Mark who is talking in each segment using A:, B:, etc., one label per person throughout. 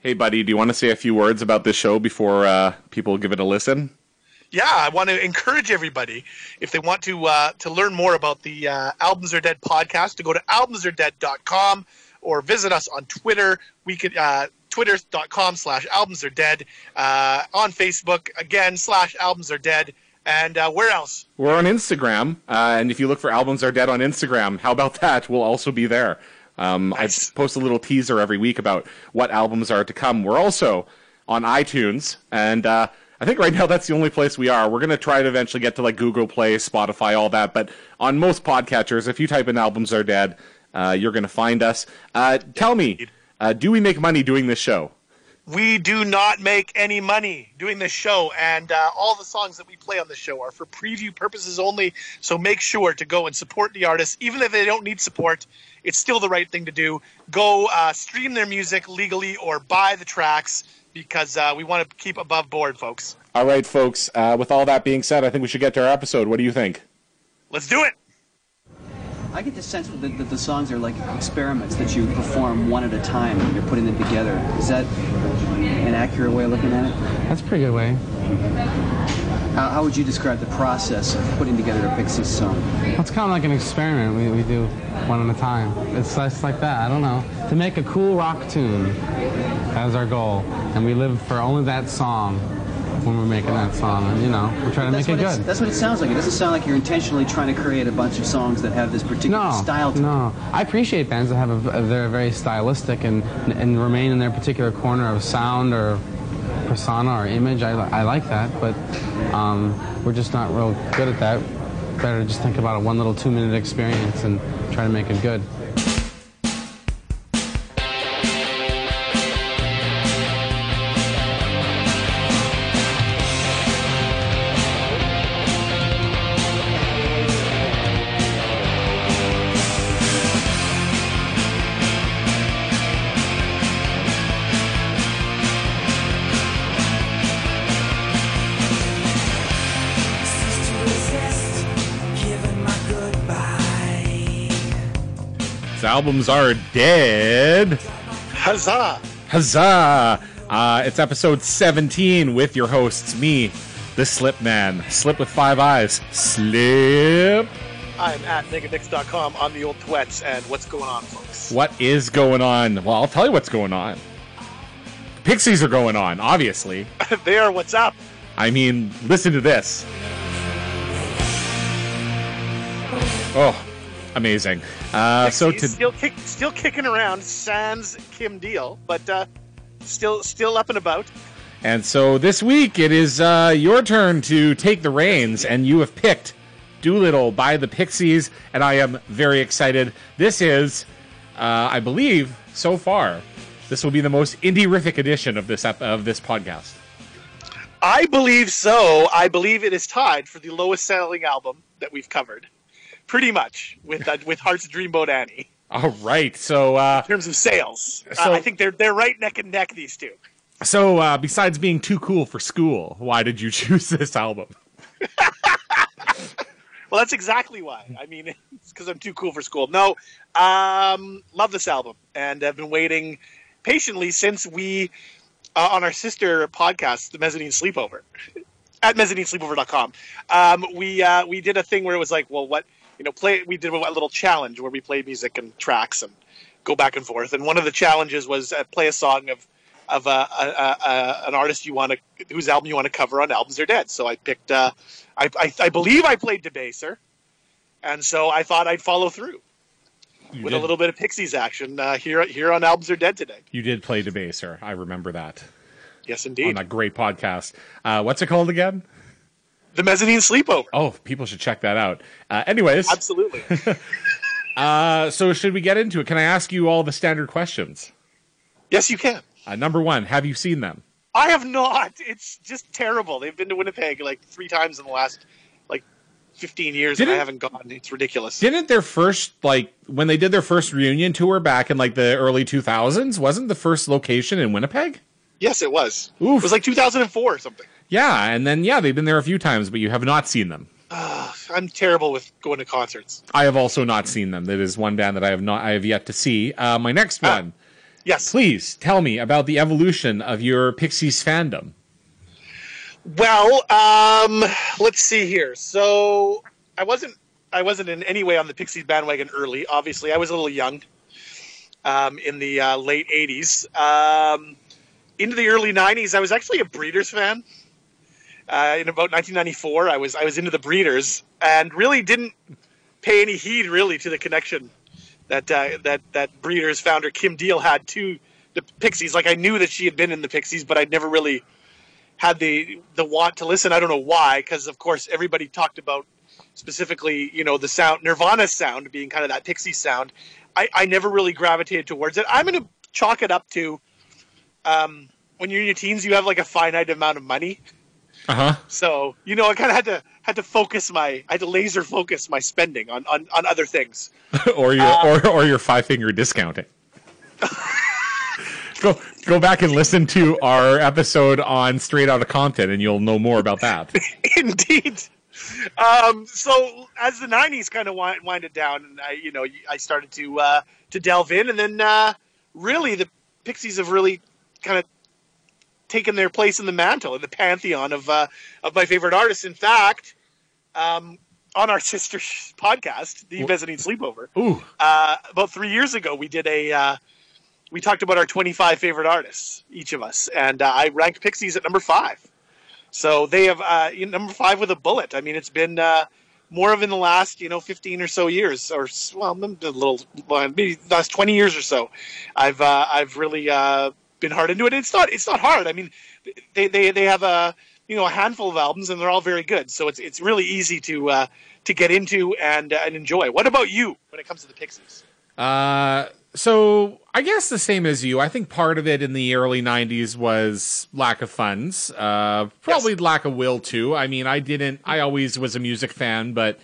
A: Hey, buddy, do you want to say a few words about this show before uh, people give it a listen?
B: Yeah, I want to encourage everybody if they want to uh, to learn more about the uh, Albums Are Dead podcast to go to albumsaredead.com or visit us on Twitter. We could uh, twitter.com slash albums are dead uh, on Facebook again slash albums are dead. And uh, where else?
A: We're on Instagram, uh, and if you look for Albums Are Dead on Instagram, how about that? We'll also be there. Um,
B: Nice.
A: I post a little teaser every week about what albums are to come. We're also on iTunes, and uh, I think right now that's the only place we are. We're going to try to eventually get to like Google Play, Spotify, all that. But on most podcatchers, if you type in Albums Are Dead, uh, you're going to find us. Uh, tell me, uh, do we make money doing this show?
B: We do not make any money doing this show, and uh, all the songs that we play on the show are for preview purposes only. So make sure to go and support the artists, even if they don't need support. It's still the right thing to do. Go uh, stream their music legally or buy the tracks because uh, we want to keep above board, folks.
A: All right, folks. Uh, with all that being said, I think we should get to our episode. What do you think?
B: Let's do it.
C: I get the sense that the, that the songs are like experiments that you perform one at a time and you're putting them together. Is that an accurate way of looking at it?
D: That's a pretty good way.
C: How, how would you describe the process of putting together a Pixies song?
D: It's kind of like an experiment. We, we do one at a time. It's just like that. I don't know. To make a cool rock tune, that is our goal. And we live for only that song when we're making that song. And, you know, we're trying to make it good.
C: that's what it sounds like. It doesn't sound like you're intentionally trying to create a bunch of songs that have this particular
D: No,
C: style to them.
D: no. I appreciate bands that have a, a, they're very stylistic and and remain in their particular corner of sound or persona or image. I, I like that, but um, we're just not real good at that. Better just think about a one little two minute experience and try to make it good.
A: Albums are dead.
B: Huzzah!
A: Huzzah! Uh, it's episode 17 with your hosts, me, the Slip Man. Slip with five eyes. Slip.
B: I'm at megadix.com on the old twets, and what's going on, folks?
A: What is going on? Well, I'll tell you what's going on. Pixies are going on, obviously.
B: they are what's up?
A: I mean, listen to this. Oh, amazing. Uh, so to
B: still kick, still kicking around, sans Kim Deal, but uh, still still up and about.
A: And so this week it is uh, your turn to take the reins, and you have picked Doolittle by the Pixies, and I am very excited. This is, uh, I believe, so far, this will be the most indie-rific edition of this ep- of this podcast.
B: I believe so. I believe it is tied for the lowest selling album that we've covered, pretty much with uh, with Heart's Dreamboat Annie
A: All right, so uh,
B: in terms of sales. Uh, I think they're they're right neck and neck. These two.
A: so uh, besides being too cool for school, why did you choose this album?
B: Well, that's exactly why. I mean, it's because I'm too cool for school. No, um, love this album, and I've been waiting patiently since we uh, on our sister podcast, the Mezzanine Sleepover, at mezzaninesleepover.com. Um, we uh, we did a thing where it was like, well, what you know, play. We did a little challenge where we played music and tracks and go back and forth. And one of the challenges was uh, play a song of of uh, a, a, a, an artist you want to whose album you want to cover on albums are dead. So I picked. Uh, I, I, I believe I played Debaser, and so I thought I'd follow through
A: You
B: with
A: did,
B: a little bit of Pixies action uh, here here on albums are dead today.
A: You did play Debaser. I remember that
B: Yes, indeed.
A: on that great podcast. Uh, what's it called again?
B: The mezzanine sleepover.
A: Oh, people should check that out. Uh, anyways,
B: Absolutely.
A: uh, so should we get into it? Can I ask you all the standard questions?
B: yes, you can.
A: Uh, number one, have you seen them?
B: I have not. It's just terrible. They've been to Winnipeg like three times in the last like 15 years, and
A: Didn't-
B: I haven't gone. It's ridiculous.
A: Didn't their first like when they did their first reunion tour back in like the early 2000s? Wasn't the first location in Winnipeg?
B: yes, it was.
A: Oof.
B: It was like 2004 or something.
A: Yeah, and then yeah, they've been there a few times, but you have not seen them.
B: Ugh, I'm terrible with going to concerts.
A: I have also not seen them. That is one band that I have not I have yet to see. Uh, my next
B: Ah.
A: one,
B: Yes.
A: Please tell me about the evolution of your Pixies fandom.
B: Well, um, let's see here. So I wasn't I wasn't in any way on the Pixies bandwagon early. Obviously, I was a little young um, in the uh, late '80s. Um, into the early '90s, I was actually a Breeders fan. Uh, in about 1994, I was I was into the Breeders and really didn't pay any heed really to the connection that uh, that that Breeders founder Kim Deal had to the Pixies. Like I knew that she had been in the Pixies, but I'd never really had the the want to listen. I don't know why, because of course everybody talked about specifically, you know, the sound Nirvana sound being kind of that Pixie sound. I, I never really gravitated towards it. I'm going to chalk it up to um, when you're in your teens, you have like a finite amount of money.
A: Uh huh.
B: So you know, I kind of had to had to focus my I had to laser focus my spending on on, on other things.
A: or your
B: Uh,
A: or or your five finger discounting. go go back and listen to our episode on Straight out of Compton, and you'll know more about that.
B: Indeed. Um, so as the '90s kind of wind, winded down, and I, you know, I started to uh, to delve in, and then uh, really the Pixies have really kind of taken their place in the mantle in the pantheon of uh, of my favorite artists. In fact, um, on our sister podcast, the Mezzanine Sleepover,
A: Ooh,
B: uh, about three years ago, we did a uh, we talked about our 25 favorite artists, each of us, and uh, I ranked Pixies at number five. So they have uh, you know, number five with a bullet. I mean, it's been uh, more of in the last you know 15 or so years, or well, a little maybe the last 20 years or so. I've uh, I've really uh, been hard into it. It's not it's not hard. I mean, they they they have a you know a handful of albums and they're all very good. So it's it's really easy to uh, to get into and uh, and enjoy. What about you when it comes to the Pixies?
A: Uh, so I guess the same as you. I think part of it in the early '90s was lack of funds, uh, probably lack of will too. I mean, I didn't. I always was a music fan, but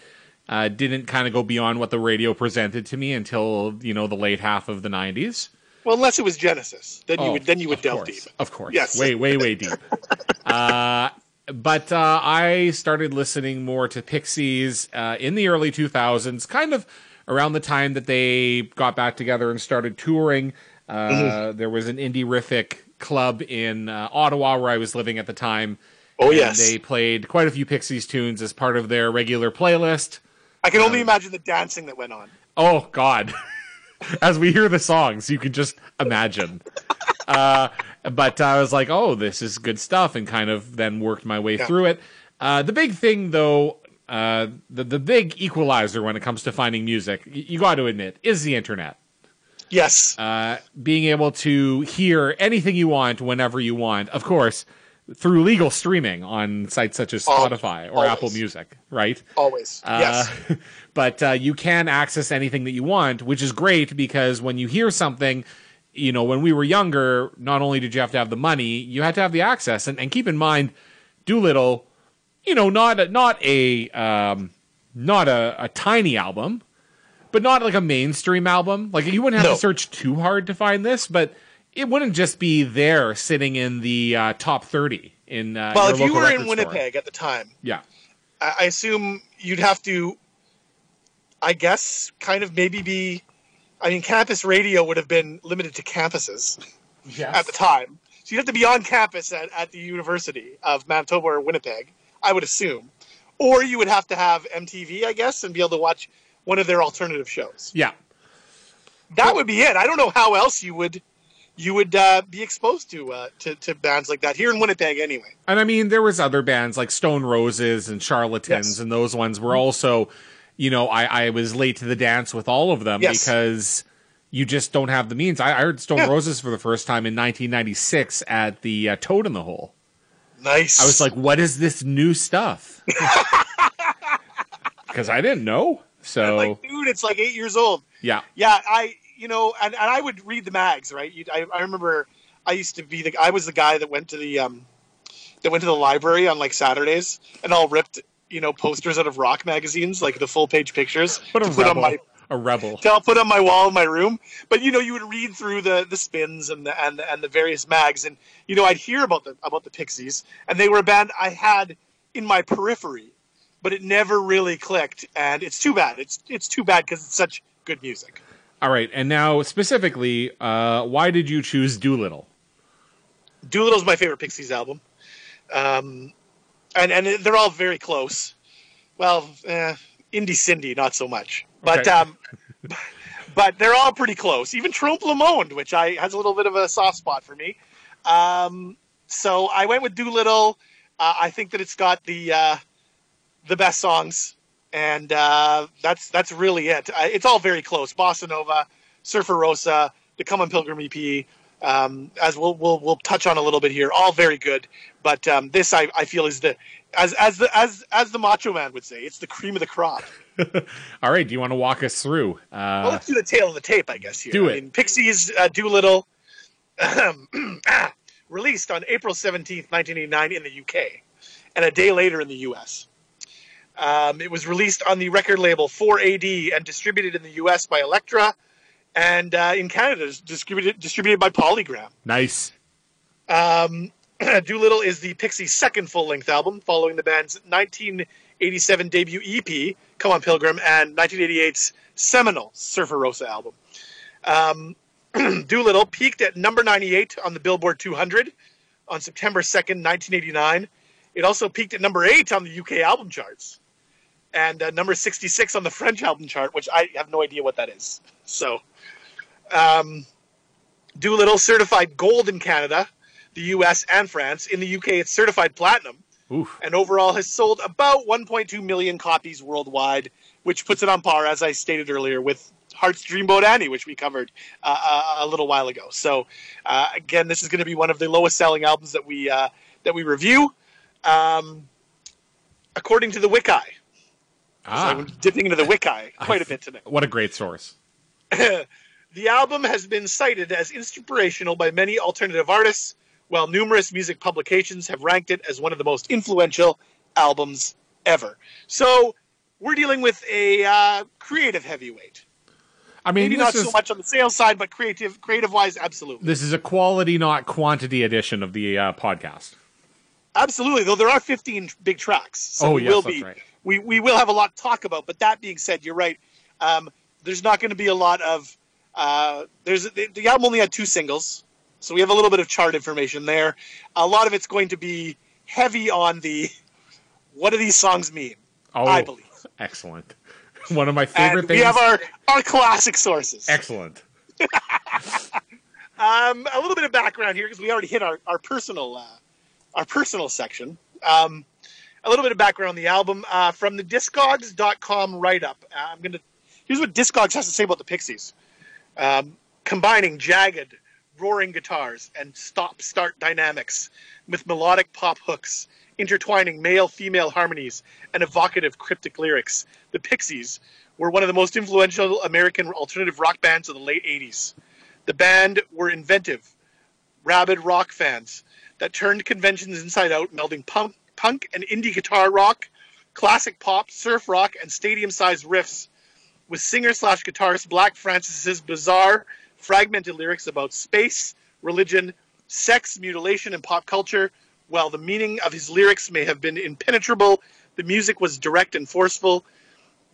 A: uh, didn't kind of go beyond what the radio presented to me until you know the late half of the '90s.
B: Well, unless it was Genesis, then you
A: Oh,
B: would then you would delve
A: course,
B: deep.
A: Of course.
B: Yes.
A: Way, way, way deep. uh, but uh, I started listening more to Pixies uh, in the early 2000s, kind of around the time that they got back together and started touring. Uh,
B: Mm-hmm.
A: There was an indie riffic club in uh, Ottawa where I was living at the time.
B: Oh
A: and
B: yes,
A: They played quite a few Pixies tunes as part of their regular playlist.
B: I can only imagine the dancing that went on.
A: Oh God! As we hear the songs, you can just imagine. Uh, but I was like, "Oh, this is good stuff," and kind of then worked my way
B: Yeah.
A: through it. Uh, the big thing, though, uh, the the big equalizer when it comes to finding music, you got to admit, is the internet.
B: Yes,
A: Uh, being able to hear anything you want whenever you want, of course, through legal streaming on sites such as Spotify or. Apple Music, right?
B: always. yes,
A: Uh, but uh, you can access anything that you want, which is great because when you hear something, you know, when we were younger, not only did you have to have the money, you had to have the access. And, and keep in mind, Doolittle, you know, not a, not a um, not a, a tiny album, but not like a mainstream album. Like you wouldn't have
B: No.
A: to search too hard to find this, but it wouldn't just be there sitting in the uh, top thirty in. Uh,
B: well, if you were in
A: record store.
B: Winnipeg at the time,
A: yeah.
B: I, I assume you'd have to, I guess, kind of maybe be. I mean, campus radio would have been limited to campuses at the time. So you'd have to be on campus at, at the University of Manitoba or Winnipeg, I would assume. Or you would have to have MTV, I guess, and be able to watch one of their alternative shows.
A: Yeah.
B: That would be it. I don't know how else you would you would uh, be exposed to, uh, to to bands like that here in Winnipeg, anyway.
A: And I mean, there was other bands like Stone Roses and Charlatans,
B: Yes.
A: and those ones were also, you know, I, I was late to the dance with all of them
B: Yes.
A: because you just don't have the means. I, I heard Stone
B: Yeah.
A: Roses for the first time in 1996 at the uh, Toad in the Hole.
B: Nice.
A: I was like, what is this new stuff? Because I didn't know. So,
B: like, dude, it's like eight years old.
A: yeah.
B: Yeah, I you know, and, and I would read the mags, right? You, I, I remember I used to be the I was the guy that went to the um that went to the library on like Saturdays and all ripped you know posters out of rock magazines, like the full page pictures,
A: What a
B: to put on
A: rebel.
B: my
A: a rebel.
B: to put on my wall in my room. But you know, you would read through the the spins and the and the, and the various mags, and you know, I'd hear about the about the Pixies, and they were a band I had in my periphery, but it never really clicked, and it's too bad. It's it's too bad because it's such good music.
A: All right, and now specifically, uh, why did you choose Doolittle?
B: Doolittle's my favorite Pixies album, um, and and they're all very close. Well, eh, Indie Cindy, not so much, but
A: Okay.
B: um, but they're all pretty close. Even Trompe Le Monde, which I has a little bit of a soft spot for me. Um, so I went with Doolittle. Uh, I think that it's got the uh, the best songs, and uh, that's that's really it. Uh, it's all very close. Bossa Nova, Surfer Rosa, the Come on Pilgrim EP. Um, as we'll, we'll we'll touch on a little bit here, all very good. But um, this I, I feel is the as as the as as the Macho Man would say, it's the cream of the crop.
A: All right, do you want to walk us through?
B: Well,
A: Uh,
B: let's do the tail of the tape, I guess. Here,
A: Do
B: I
A: it.
B: mean, Pixies uh, Doolittle, released on April seventeenth, nineteen eighty nine, in the UK, and a day later in the US. Um, it was released on the record label 4AD and distributed in the US by Elektra, and uh, in Canada is distributed distributed by Polygram.
A: nice.
B: Um, Doolittle is the Pixies' second full length album, following the band's 1987 debut EP, Come On Pilgrim, and 1988's seminal Surfer Rosa album. Um, Doolittle peaked at number 98 on the Billboard 200 on September 2nd, 1989. It also peaked at number 8 on the UK album charts and uh, number 66 on the French album chart, which I have no idea what that is. So, um, Doolittle certified gold in Canada, the US, and France. In the UK, it's certified platinum,
A: Oof.
B: and overall has sold about 1.2 million copies worldwide, which puts it on par, as I stated earlier, with Heart's Dreamboat Annie, which we covered uh, a, a little while ago. So, uh, again, this is going to be one of the lowest selling albums that we uh, that we review. Um, according to the Wiki,
A: Ah,
B: I'm dipping into the Wiki quite a bit today.
A: what a great source.
B: The album has been cited as inspirational by many alternative artists, while numerous music publications have ranked it as one of the most influential albums ever. So we're dealing with a uh, creative heavyweight.
A: I mean,
B: Maybe not
A: is
B: so much on the sales side, but creative, creative wise, absolutely,
A: this is a quality, not quantity edition of the uh, podcast.
B: absolutely. Though there are 15 big tracks, so
A: Oh, yes,
B: will
A: that's
B: be
A: right.
B: We we will have a lot to talk about. But that being said, you're right. Um, there's not going to be a lot of uh, there's the, the album only had two singles, so we have a little bit of chart information there. A lot of it's going to be heavy on the what do these songs mean?
A: Oh,
B: I believe.
A: excellent. One of my favorite
B: And
A: things.
B: we have our our classic sources.
A: excellent.
B: Um, a little bit of background here because we already hit our our personal uh, our personal section. Um, a little bit of background on the album uh, from the Discogs.com write up. Uh, I'm gonna here's what Discogs has to say about the Pixies. Um, combining jagged, roaring guitars and stop-start dynamics with melodic pop hooks, intertwining male-female harmonies and evocative cryptic lyrics, the Pixies were one of the most influential American alternative rock bands of the late 80s. The band were inventive, rabid rock fans that turned conventions inside out, melding punk, punk and indie guitar rock, classic pop, surf rock, and stadium-sized riffs with singer slash guitarist Black Francis's bizarre, fragmented lyrics about space, religion, sex, mutilation, and pop culture. While the meaning of his lyrics may have been impenetrable, the music was direct and forceful.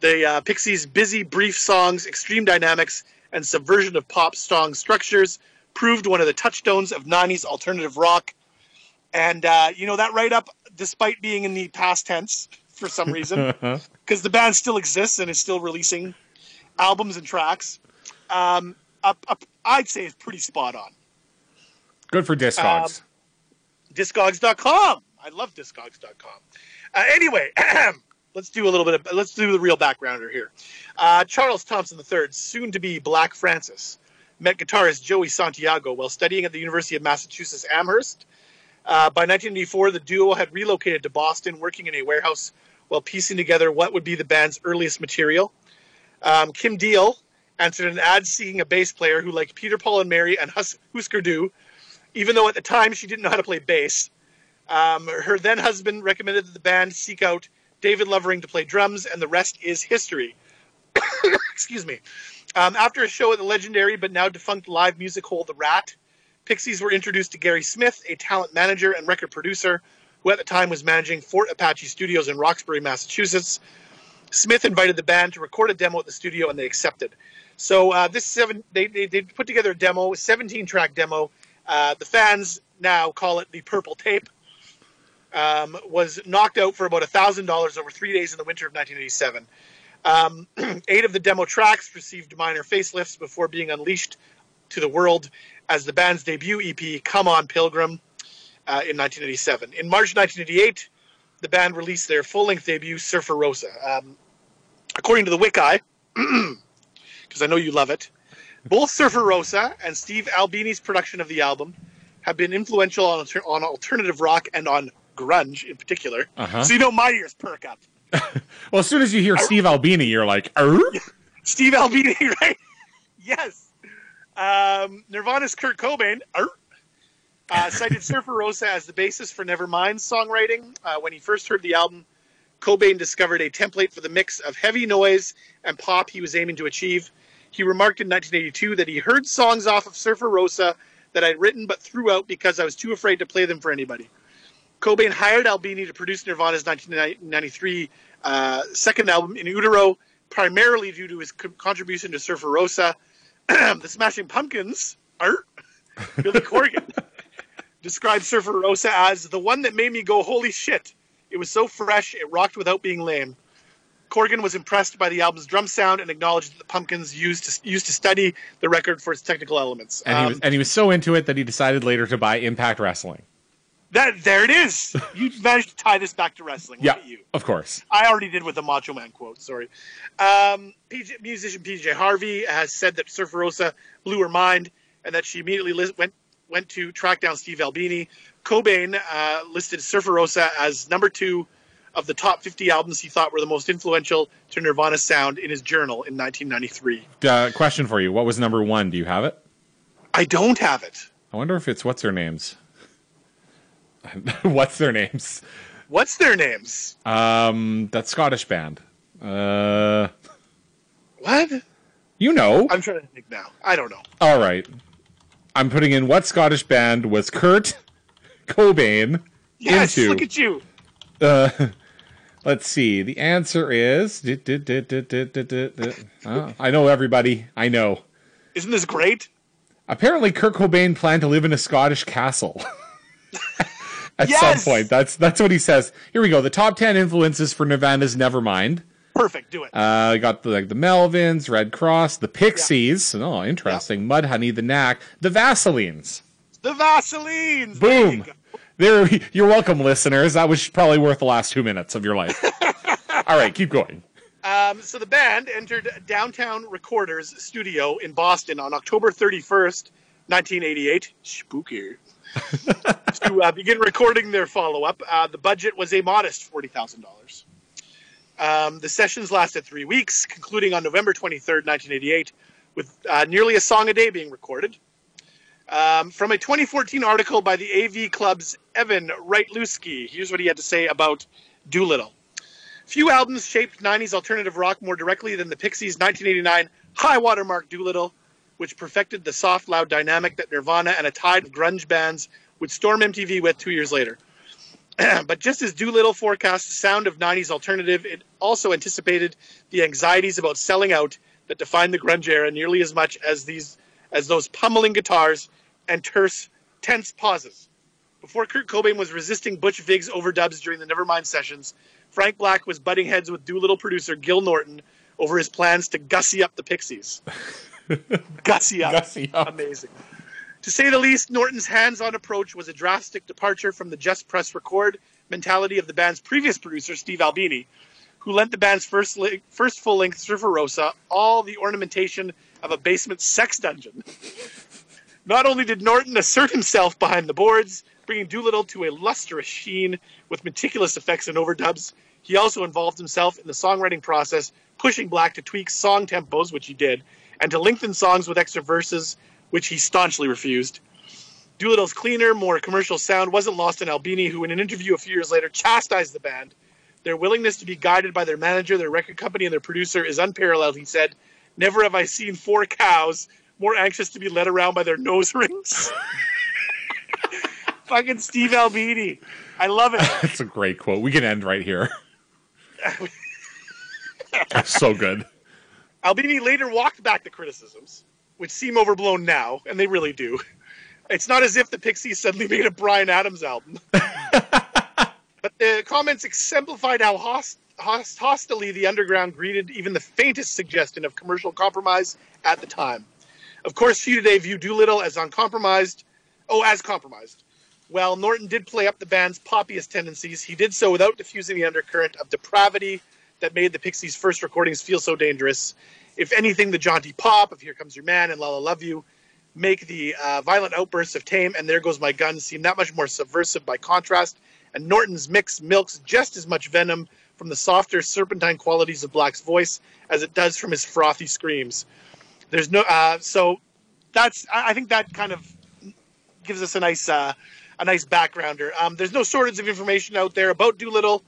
B: The uh, Pixies' busy, brief songs, extreme dynamics, and subversion of pop song structures proved one of the touchstones of 90s alternative rock. And, uh, you know, that write up, despite being in the past tense for some reason, because the band still exists and is still releasing albums and tracks, um, up, up, I'd say is pretty spot on.
A: Good for Discogs.
B: Discogs.com. I love Discogs.com. Uh, anyway, let's do a little bit of let's do the real backgrounder here. Uh, Charles Thompson III, soon to be Black Francis, met guitarist Joey Santiago while studying at the University of Massachusetts Amherst. Uh, by 1984, the duo had relocated to Boston, working in a warehouse while piecing together what would be the band's earliest material. Um, Kim Deal answered an ad seeking a bass player who liked Peter, Paul, and Mary and Hus- Husker Du, even though at the time she didn't know how to play bass. Um, her then husband recommended that the band seek out David Lovering to play drums, and the rest is history. Excuse me. Um, after a show at the legendary but now defunct live music hall The Rat, Pixies were introduced to Gary Smith, a talent manager and record producer who at the time was managing Fort Apache Studios in Roxbury, Massachusetts. Smith invited the band to record a demo at the studio, and they accepted. So uh, this seven they, they they put together a demo, a 17 track demo. Uh, the fans now call it the Purple Tape. Um, was knocked out for about thousand dollars over three days in the winter of 1987. Um, eight of the demo tracks received minor facelifts before being unleashed to the world as the band's debut EP, "Come On Pilgrim," uh, in 1987. In March 1988, the band released their full-length debut, "Surfer Rosa." Um, according to the Wiki, because I know you love it. Both Surfer Rosa and Steve Albini's production of the album have been influential on, alter- on alternative rock and on grunge in particular.
A: Uh-huh.
B: So you know my ears perk up.
A: Well, as soon as you hear Steve Albini, you're like?
B: Steve Albini, right? yes. Um, Nirvana's Kurt Cobain er, uh, cited Surfer Rosa as the basis for Nevermind's songwriting. Uh, when he first heard the album, Cobain discovered a template for the mix of heavy noise and pop he was aiming to achieve. He remarked in 1982 that he heard songs off of Surfer Rosa that I'd written but threw out because I was too afraid to play them for anybody. Cobain hired Albini to produce Nirvana's 1993 uh, second album, In Utero, primarily due to his co- contribution to Surfer Rosa. the Smashing Pumpkins, art, Billy Corgan, described Surfer Rosa as the one that made me go, holy shit. It was so fresh, it rocked without being lame. Corgan was impressed by the album's drum sound and acknowledged that the Pumpkins used to, used to study the record for its technical elements.
A: And he
B: Um,
A: was and he was so into it that he decided later to buy Impact Wrestling.
B: That there it is. You managed to tie this back to wrestling. Look
A: Yeah,
B: you.
A: of course.
B: I already did with the Macho Man quote. Sorry. Um, PJ, musician PJ Harvey has said that Surfer Rosa blew her mind, and that she immediately lis- went went to track down Steve Albini. Cobain uh, listed Surfer Rosa as number two of the top 50 albums he thought were the most influential to Nirvana's sound in his journal in 1993.
A: Uh, question for you: What was number one? Do you have it?
B: I don't have it.
A: I wonder if it's what's their names. what's their names?
B: What's their names?
A: Um, that Scottish band. Uh,
B: What?
A: you know.
B: I'm trying to think now. I don't know.
A: All right. I'm putting in what Scottish band was Kurt Cobain
B: Yes,
A: into.
B: look at you.
A: Uh, let's see. The answer is. I know everybody. I know.
B: Isn't this great?
A: Apparently, Kurt Cobain planned to live in a Scottish castle. At
B: Yes!
A: some point, that's that's what he says. Here we go. The top ten influences for Nirvana's Nevermind.
B: Perfect. Do it.
A: Uh, got the like the Melvins, Red Cross, the Pixies. Oh, interesting. Mudhoney, the Knack, the Vaselines.
B: the Vaselines. There you
A: Boom. There, you're welcome, listeners. That was probably worth the last two minutes of your life. All right, keep going.
B: Um, so the band entered Downtown Recorders studio in Boston on October 31st, 1988. Spooky. to uh, begin recording their follow-up. Uh, the budget was a modest $40,000. Um, the sessions lasted three weeks, concluding on November 23rd, 1988, with uh, nearly a song a day being recorded. Um, from a 2014 article by the AV Club's Evan Rytlewski, here's what he had to say about Doolittle. Few albums shaped 90s alternative rock more directly than the Pixies' 1989 high watermark Doolittle, which perfected the soft, loud dynamic that Nirvana and a tide of grunge bands would storm MTV with two years later. but just as Doolittle forecast the sound of 90s alternative, it also anticipated the anxieties about selling out that defined the grunge era nearly as much as these as those pummeling guitars and terse, tense pauses. Before Kurt Cobain was resisting Butch Vig's overdubs during the Nevermind sessions, Frank Black was butting heads with Doolittle producer Gil Norton over his plans to gussy up the Pixies. gussy up.
A: Gussy up.
B: Amazing. To say the least, Norton's hands-on approach was a drastic departure from the just press record mentality of the band's previous producer, Steve Albini, who lent the band's first li- first full-length Surfer Rosa all the ornamentation of a basement sex dungeon. Not only did Norton assert himself behind the boards, bringing Doolittle to a lustrous sheen with meticulous effects and overdubs, he also involved himself in the songwriting process, pushing Black to tweak song tempos, which he did, and to lengthen songs with extra verses, which he staunchly refused. Doolittle's cleaner, more commercial sound wasn't lost on Albini, who, in an interview a few years later, chastised the band. Their willingness to be guided by their manager, their record company, and their producer is unparalleled, he said. Never have I seen four cows more anxious to be led around by their nose rings. Fucking Steve Albini. I love it.
A: That's a great quote. We can end right here. That's so good.
B: Albini later walked back the criticisms, which seem overblown now, and they really do. It's not as if the Pixies suddenly made a Bryan Adams album. but the comments exemplified how host, host, hostilely the underground greeted even the faintest suggestion of commercial compromise at the time. Of course, few today view Doolittle as uncompromised. Oh, as compromised. While Norton did play up the band's poppiest tendencies, he did so without diffusing the undercurrent of depravity that made the Pixies' first recordings feel so dangerous. If anything, the jaunty pop of Here Comes Your Man and Lala Love You make the uh, violent outbursts of Tame and There Goes My Gun seem that much more subversive by contrast, and Norton's mix milks just as much venom from the softer serpentine qualities of Black's voice as it does from his frothy screams. There's no uh, so that's I think that kind of gives us a nice uh, a nice backgrounder. Um, there's no shortage of information out there about Doolittle.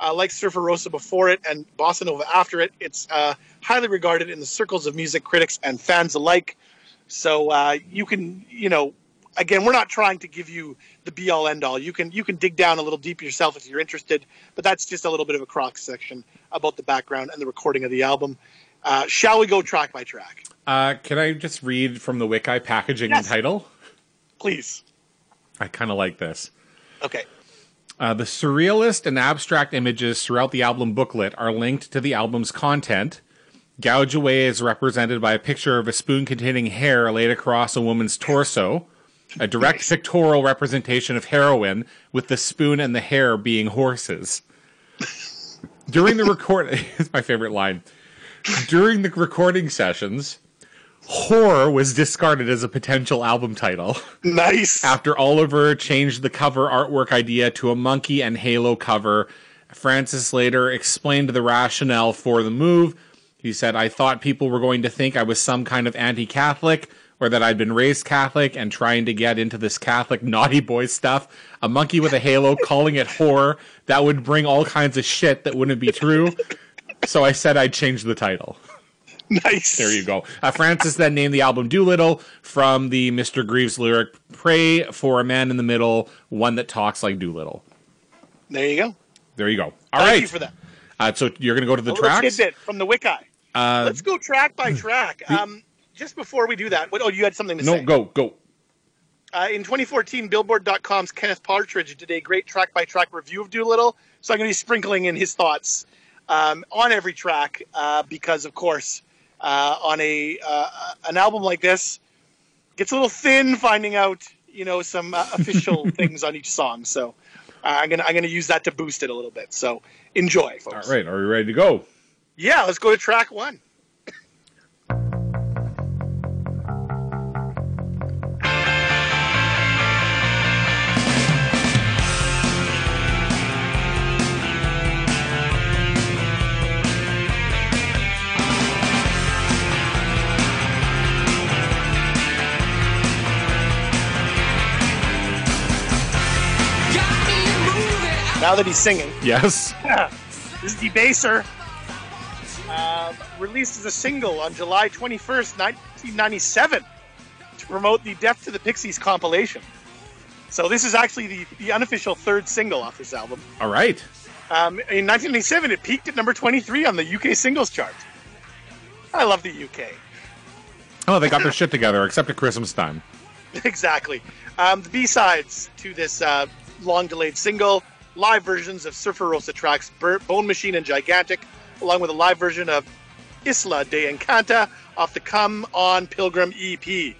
B: Uh, like Surfer Rosa before it and Bossa Nova after it, it's uh, highly regarded in the circles of music critics and fans alike. So uh, you can, you know, again, we're not trying to give you the be all end all. You can you can dig down a little deeper yourself if you're interested, but that's just a little bit of a cross section about the background and the recording of the album. Uh, shall we go track by track?
A: Uh, can I just read from the Wiki packaging
B: Yes.
A: title?
B: Please.
A: I kind of like this.
B: Okay.
A: Uh, the surrealist and abstract images throughout the album booklet are linked to the album's content. Gouge Away is represented by a picture of a spoon containing hair laid across a woman's torso, a direct pictorial representation of heroin, with the spoon and the hair being horses. During the record, it's my favorite line. During the recording sessions, horror was discarded as a potential album title
B: Nice.
A: after Oliver changed the cover artwork idea to a monkey and halo cover. Francis later explained the rationale for the move. He said, I thought people were going to think I was some kind of anti Catholic or that I'd been raised Catholic and trying to get into this Catholic naughty boy stuff. A monkey with a halo calling it horror. That would bring all kinds of shit that wouldn't be true. So I said I'd change the title.
B: Nice.
A: There you go. Uh, Francis then named the album Doolittle from the Mr. Grieves lyric, Pray for a Man in the Middle, one that talks like Doolittle.
B: There you go.
A: There you go. All right.
B: Thank you for that.
A: Uh, so you're going to go to the
B: Well,
A: tracks?
B: Let's it from the Wiki.
A: Uh,
B: let's go track by track. Um, just before we do that, what, oh, you had something to
A: no,
B: say.
A: No, go, go.
B: Uh, in 2014, Billboard.com's Kenneth Partridge did a great track by track review of Doolittle. So I'm going to be sprinkling in his thoughts um, on every track uh, because, of course, uh, on a uh, an album like this, gets a little thin finding out you know some uh, official things on each song. So uh, I'm gonna I'm gonna use that to boost it a little bit. So enjoy, folks.
A: right. Are you ready to go?
B: Yeah, let's go to track one. Now that he's singing.
A: Yes.
B: This is Debaser. Um, released as a single on July 21st, 1997, to promote the Death to the Pixies compilation. So this is actually the, the unofficial third single off this album.
A: All right.
B: Um, in 1997, it peaked at number 23 on the UK singles chart. I love the UK.
A: Oh, they got their shit together, except at Christmas time.
B: exactly. Um, the B-sides to this uh, long-delayed single, live versions of Surfer Rosa tracks Bone Machine and Gigantic, along with a live version of Isla de Encanta off the Come On Pilgrim EP.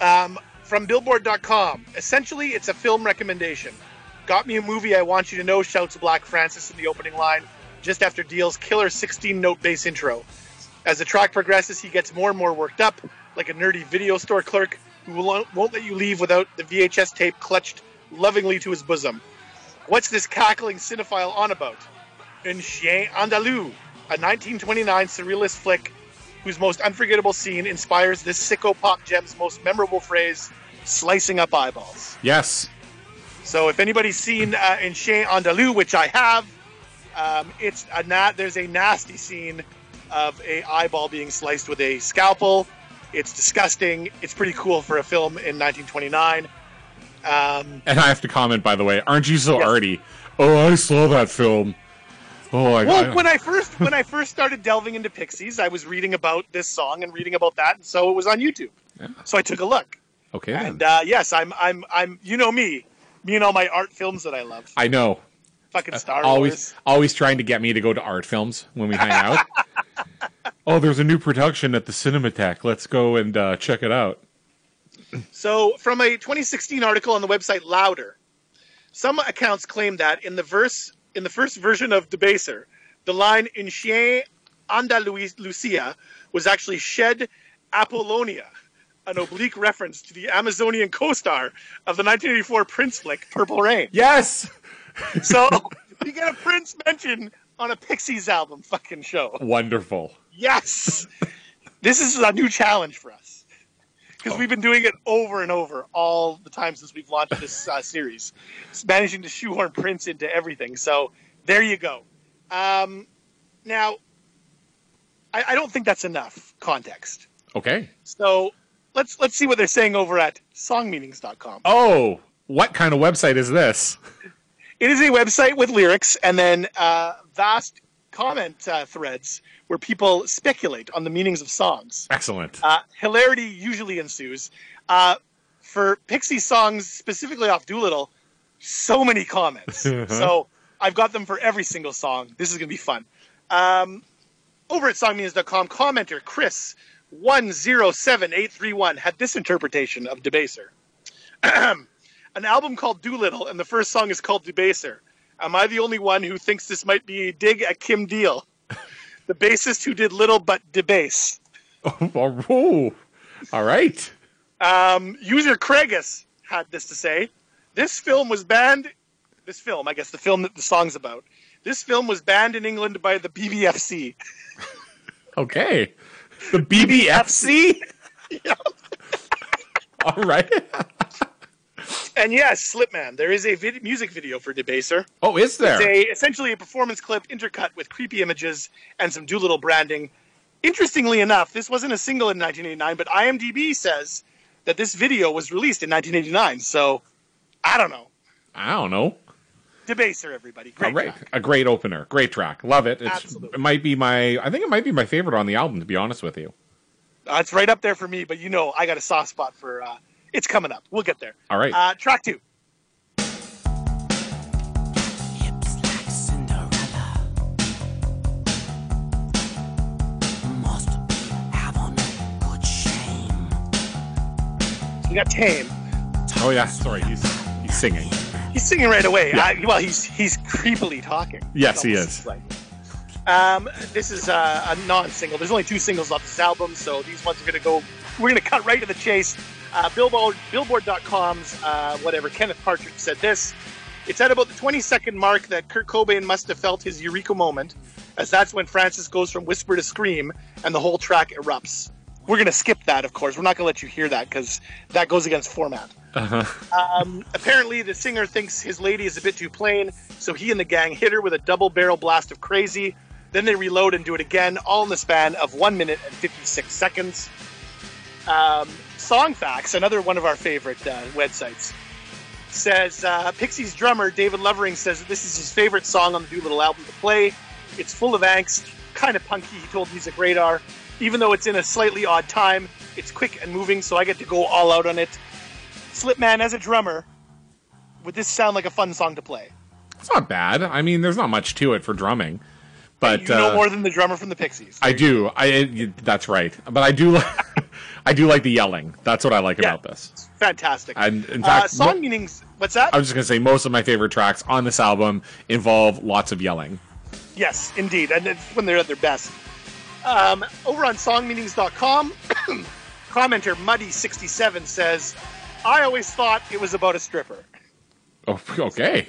B: Um, from Billboard.com, essentially it's a film recommendation. Got me a movie I want you to know, shouts Black Francis in the opening line, just after Deal's killer 16-note bass intro. As the track progresses, he gets more and more worked up, like a nerdy video store clerk who won't let you leave without the VHS tape clutched lovingly to his bosom. What's this cackling cinephile on about? Un Chien Andalou, a 1929 surrealist flick whose most unforgettable scene inspires this sicko pop gem's most memorable phrase, slicing up eyeballs.
A: Yes.
B: So if anybody's seen uh, Un Chien Andalou, which I have, um, it's a na- there's a nasty scene of a eyeball being sliced with a scalpel. It's disgusting. It's pretty cool for a film in 1929. Um,
A: And I have to comment, by the way, aren't you so
B: Yes.
A: arty? Oh, I saw that film. Oh, I,
B: Well,
A: I-
B: when I first when I first started delving into Pixies, I was reading about this song and reading about that, and so it was on YouTube. So I took a look,
A: okay.
B: and uh, yes, I'm I'm I'm you know me, me and all my art films that I love,
A: I know.
B: fucking Star
A: always,
B: Wars.
A: always trying to get me to go to art films when we hang out. oh, there's a new production at the Cinematheque. Let's go and uh, check it out.
B: So, from a 2016 article on the website Louder, some accounts claim that in the verse in the first version of Debaser, the line "In chien Andalusia" was actually "Shed Apollonia," an oblique reference to the Amazonian co-star of the 1984 Prince flick "Purple Rain."
A: Yes.
B: So, you get a Prince mention on a Pixies album fucking show.
A: Wonderful.
B: Yes, this is a new challenge for us because we've been doing it over and over all the time since we've launched this uh, series, It's managing to shoehorn Prince into everything. So there you go. Um, now, I, I don't think that's enough context.
A: Okay.
B: So let's let's see what they're saying over at songmeanings.com.
A: Oh, what kind of website is this?
B: It is a website with lyrics and then uh, vast comment uh, threads where people speculate on the meanings of songs.
A: Excellent.
B: Uh, hilarity usually ensues. Uh, for Pixie songs, specifically off Doolittle, so many comments. so I've got them for every single song. This is going to be fun. Um, over at songmeanings.com, commenter Chris 107831 had this interpretation of Debaser. An album called Doolittle, and the first song is called Debaser. Am I the only one who thinks this might be a dig at Kim Deal, the bassist who did Little but Debase?
A: oh, all right.
B: Um, user Craigus had this to say. This film was banned. This film, I guess the film that the song's about. This film was banned in England by the BBFC.
A: Okay. The BBFC. all right.
B: And yes, Slipman, there is a vid- music video for Debaser.
A: Oh, is there?
B: It's a, essentially a performance clip intercut with creepy images and some Doolittle branding. Interestingly enough, this wasn't a single in 1989, but IMDb says that this video was released in 1989. So, I don't know.
A: I don't know.
B: Debaser, everybody. Great
A: All right.
B: track.
A: A great opener. Great track. Love it. It might be my. I think it might be my favorite on the album. To be honest with you.
B: Uh, it's right up there for me, but you know I got a soft spot for. Uh, it's coming up. We'll get there.
A: All right.
B: Uh, track two.
E: Hips like Cinderella. Must be having good shame.
B: We got Tame.
A: oh yeah. Sorry. He's he's singing.
B: He's singing right away.
A: Yeah.
B: Uh, well, he's he's creepily talking.
A: Yes, he is.
B: like- Um, this is uh, a non-single. There's only two singles off this album, so these ones are gonna go. We're gonna cut right to the chase. Uh, Billboard, Billboard.com's uh, whatever. Kenneth Partridge said this. It's at about the 20 second mark that Kurt Cobain must have felt his eureka moment, as that's when Francis goes from whisper to scream, and the whole track erupts. We're gonna skip that, of course. We're not gonna let you hear that because that goes against format. Um, apparently, the singer thinks his lady is a bit too plain, so he and the gang hit her with a double barrel blast of crazy. Then they reload and do it again, all in the span of one minute and 56 seconds. Um, Songfacts, another one of our favorite uh, websites, says uh, Pixies drummer David Lovering says that this is his favorite song on the Doolittle album to play. It's full of angst, kind of punky, he told Music Radar. Even though it's in a slightly odd time, it's quick and moving, so I get to go all out on it. Slipman, as a drummer, would this sound like a fun song to play?
A: It's not bad. I mean, there's not much to it for drumming, but
B: you know
A: uh,
B: more than the drummer from the Pixies.
A: I do. I that's right. But I do. I do like the yelling. That's what I like
B: Yeah.
A: about this.
B: Fantastic.
A: And in
B: uh,
A: fact,
B: song
A: mo-
B: meanings. What's that?
A: I was just gonna say most of my favorite tracks on this album involve lots of yelling.
B: Yes, indeed, and it's when they're at their best. Um, over on songmeanings.com, commenter Muddy67 says, I always thought it was about a stripper.
A: Oh, okay.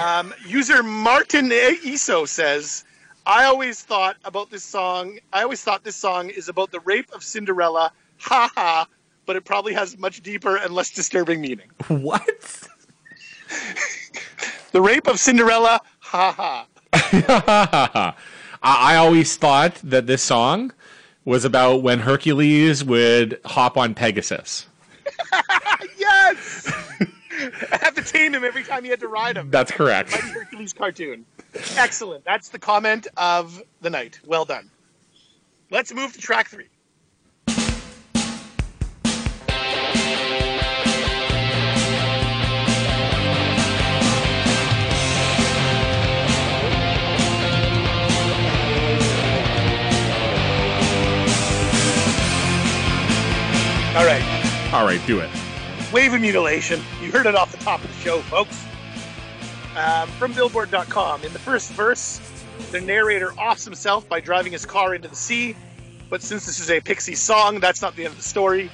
B: Um, user Martin Iso says, I always thought about this song, I always thought this song is about the rape of Cinderella, ha ha, but it probably has much deeper and less disturbing meaning.
A: What?
B: The rape of Cinderella, ha ha.
A: I, I always thought that this song was about when Hercules would hop on Pegasus.
B: Yes! I have to tame him every time you had to ride him.
A: That's correct.
B: Mighty Hercules cartoon. Excellent. That's the comment of the night. Well done. Let's move to track three. All right.
A: All right, do it.
B: Wave of Mutilation. You heard it off the top of the show, folks. Um, from Billboard.com. In the first verse, the narrator offs himself by driving his car into the sea. But since this is a Pixie song, that's not the end of the story.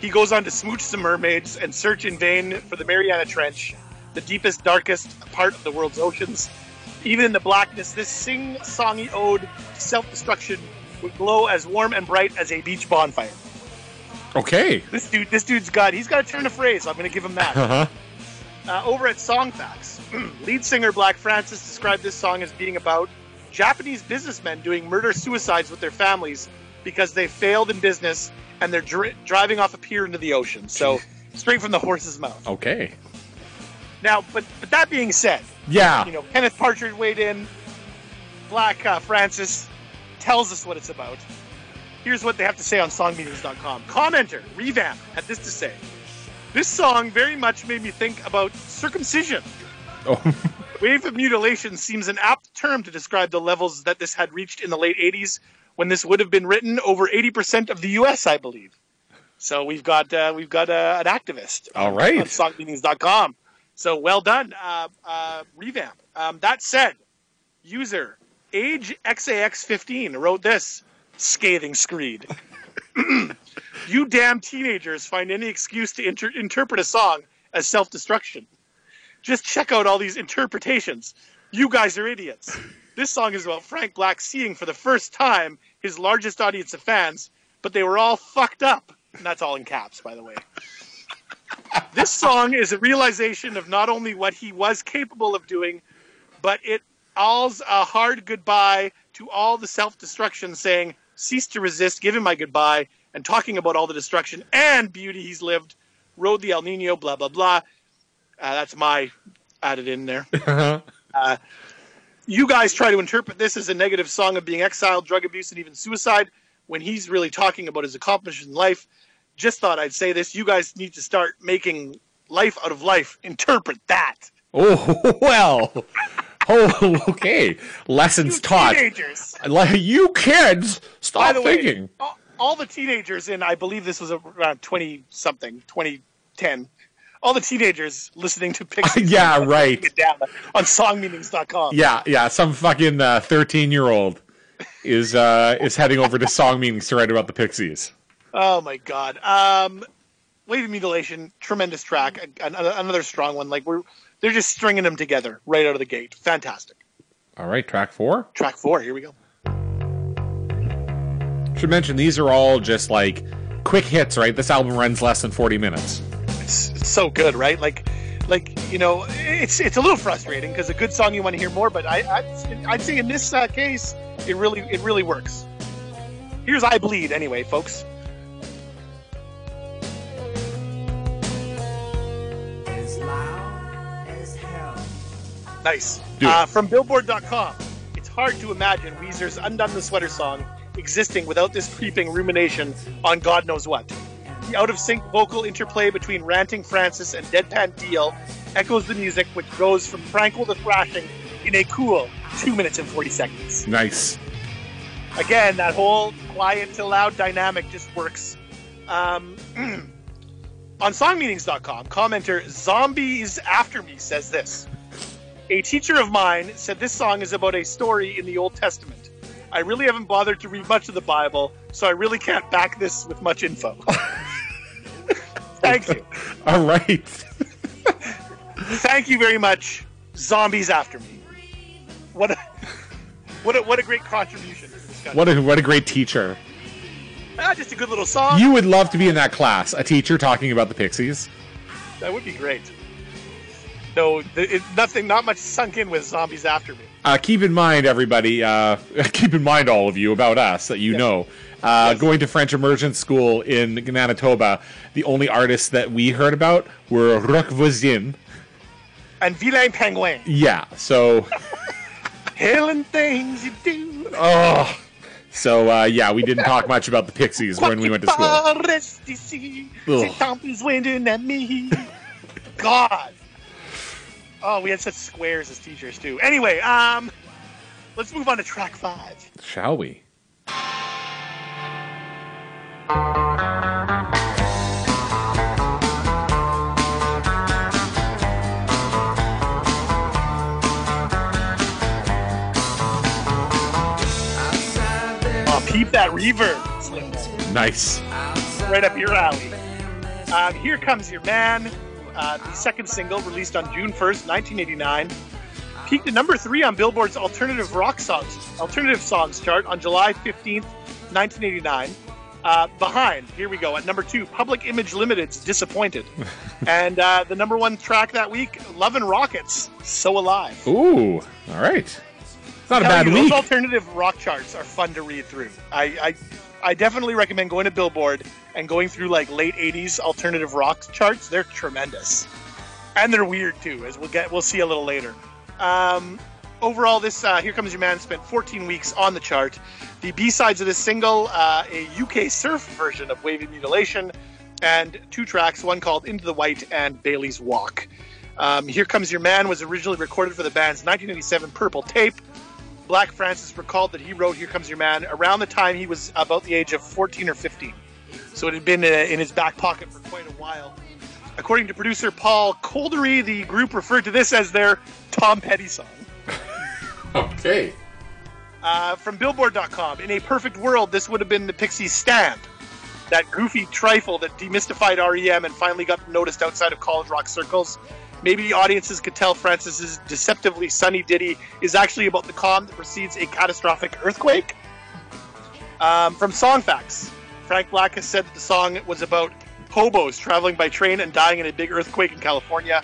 B: He goes on to smooch some mermaids and search in vain for the Mariana Trench, the deepest, darkest part of the world's oceans. Even in the blackness, this sing-songy ode to self-destruction would glow as warm and bright as a beach bonfire.
A: Okay.
B: This dude, this dude's got, he's got a turn of phrase. I'm going to give him that.
A: Uh-huh.
B: Uh, over at Songfacts, lead singer Black Francis described this song as being about Japanese businessmen doing murder suicides with their families because they failed in business and they're dri- driving off a pier into the ocean. So straight from the horse's mouth.
A: Okay.
B: Now, but but that being said,
A: Yeah.
B: you know Kenneth Partridge weighed in. Black uh, Francis tells us what it's about. Here's what they have to say on songmeanings.com. Commenter, revamp, had this to say. This song very much made me think about circumcision.
A: Oh,
B: Wave of mutilation seems an apt term to describe the levels that this had reached in the late 80s when this would have been written over 80% of the US, I believe. So we've got uh, we've got uh, an activist
A: All right.
B: on songmeanings.com. So well done, uh, uh, revamp. Um, that said, user age XAX15 wrote this scathing screed. you damn teenagers find any excuse to inter- interpret a song as self-destruction. Just check out all these interpretations. You guys are idiots. This song is about Frank Black seeing for the first time his largest audience of fans, but they were all fucked up. And that's all in caps, by the way. This song is a realization of not only what he was capable of doing, but it alls a hard goodbye to all the self-destruction, saying, "Cease to resist, give him my goodbye," and talking about all the destruction and beauty he's lived. Rode the El Nino, blah blah blah. Uh, that's my added in there. uh, you guys try to interpret this as a negative song of being exiled, drug abuse, and even suicide, when he's really talking about his accomplishments in life. Just thought I'd say this. You guys need to start making life out of life. Interpret that.
A: oh well. Oh, okay. Lessons
B: You
A: taught.
B: teenagers.
A: Like you kids,
B: By
A: stop
B: the way,
A: thinking.
B: all, all the teenagers in, I believe this was around 20 something, 2010. All the teenagers listening to Pixies.
A: Yeah, right.
B: On songmeanings.com.
A: Yeah, yeah. Some fucking uh, thirteen-year-old is uh, is heading over to song meanings to write about the Pixies.
B: Oh my god. Um, Wave of Mutilation, tremendous track. An- Another strong one. Like we're they're just stringing them together right out of the gate. Fantastic.
A: All right, track four.
B: Track four. Here we go.
A: Should mention these are all just like quick hits, right? This album runs less than forty minutes.
B: It's, it's so good, right? Like, like you know, it's it's a little frustrating because a good song you want to hear more. But I, I I'd say in this uh, case, it really it really works. Here's I Bleed anyway, folks.
E: As loud as hell.
B: Nice. Uh, from Billboard.com, it's hard to imagine Weezer's Undone the Sweater song existing without this creeping rumination on God knows what. The out of sync vocal interplay between ranting Francis and deadpan Deal echoes the music, which goes from tranquil to thrashing in a cool 2 minutes and 40 seconds.
A: Nice.
B: Again, that whole quiet to loud dynamic just works. Um, on songmeetings.com, commenter Zombies After Me says this. A teacher of mine said this song is about a story in the Old Testament. I really haven't bothered to read much of the Bible, so I really can't back this with much info. Thank you.
A: All right.
B: Thank you very much, Zombies After Me. What a, what a, what a great contribution. to this discussion.
A: What a what a great teacher.
B: Ah, just a good little song.
A: You would love to be in that class, a teacher talking about the Pixies.
B: That would be great. No, it, nothing, not much sunk in with zombies after me.
A: Uh, keep in mind, everybody, uh, keep in mind, all of you, about us that you
B: Yes.
A: know. Uh,
B: Yes.
A: Going to French immersion school in Manitoba, the only artists that we heard about were Roch Voisine.
B: And Vilain Penguin.
A: Yeah, so
B: killing things you do.
A: Oh. So uh, yeah, we didn't talk much about the Pixies when we went to school. Ugh.
B: Something's winding at me. God. Oh, we had such squares as teachers too. Anyway, um, let's move on to track five.
A: Shall we?
B: Oh, peep that reverb.
A: Nice.
B: right up your alley. Um, Here Comes Your Man, uh, the second single released on June 1st, 1989. Peaked at number three on Billboard's alternative rock songs, alternative songs chart on July 15th, 1989. Uh, behind, here we go, at number two, Public Image Limited's Disappointed. and uh, the number one track that week, Love and Rockets, So Alive.
A: Ooh. All right. Not a bad
B: you,
A: week.
B: Those alternative rock charts are fun to read through. I, I, I definitely recommend going to Billboard and going through like late '80s alternative rock charts. They're tremendous, and they're weird too, as we'll get we'll see a little later. Um, overall, this uh, "Here Comes Your Man" spent 14 weeks on the chart. The B-sides of this single, uh, a UK surf version of "Wave of Mutilation," and two tracks, one called "Into the White" and "Bailey's Walk." Um, "Here Comes Your Man" was originally recorded for the band's 1987 Purple Tape. Black Francis recalled that he wrote "Here Comes Your Man" around the time he was about the age of 14 or 15, so it had been uh, in his back pocket for quite a while. According to producer Paul Kolderie, the group referred to this as their Tom Petty song.
A: Okay.
B: Uh, from Billboard.com, in a perfect world, this would have been the Pixies' stand. That goofy trifle that demystified REM and finally got noticed outside of college rock circles. Maybe the audiences could tell Francis's deceptively sunny ditty is actually about the calm that precedes a catastrophic earthquake. Um, from Songfacts, Frank Black has said that the song was about hobos traveling by train and dying in a big earthquake in California.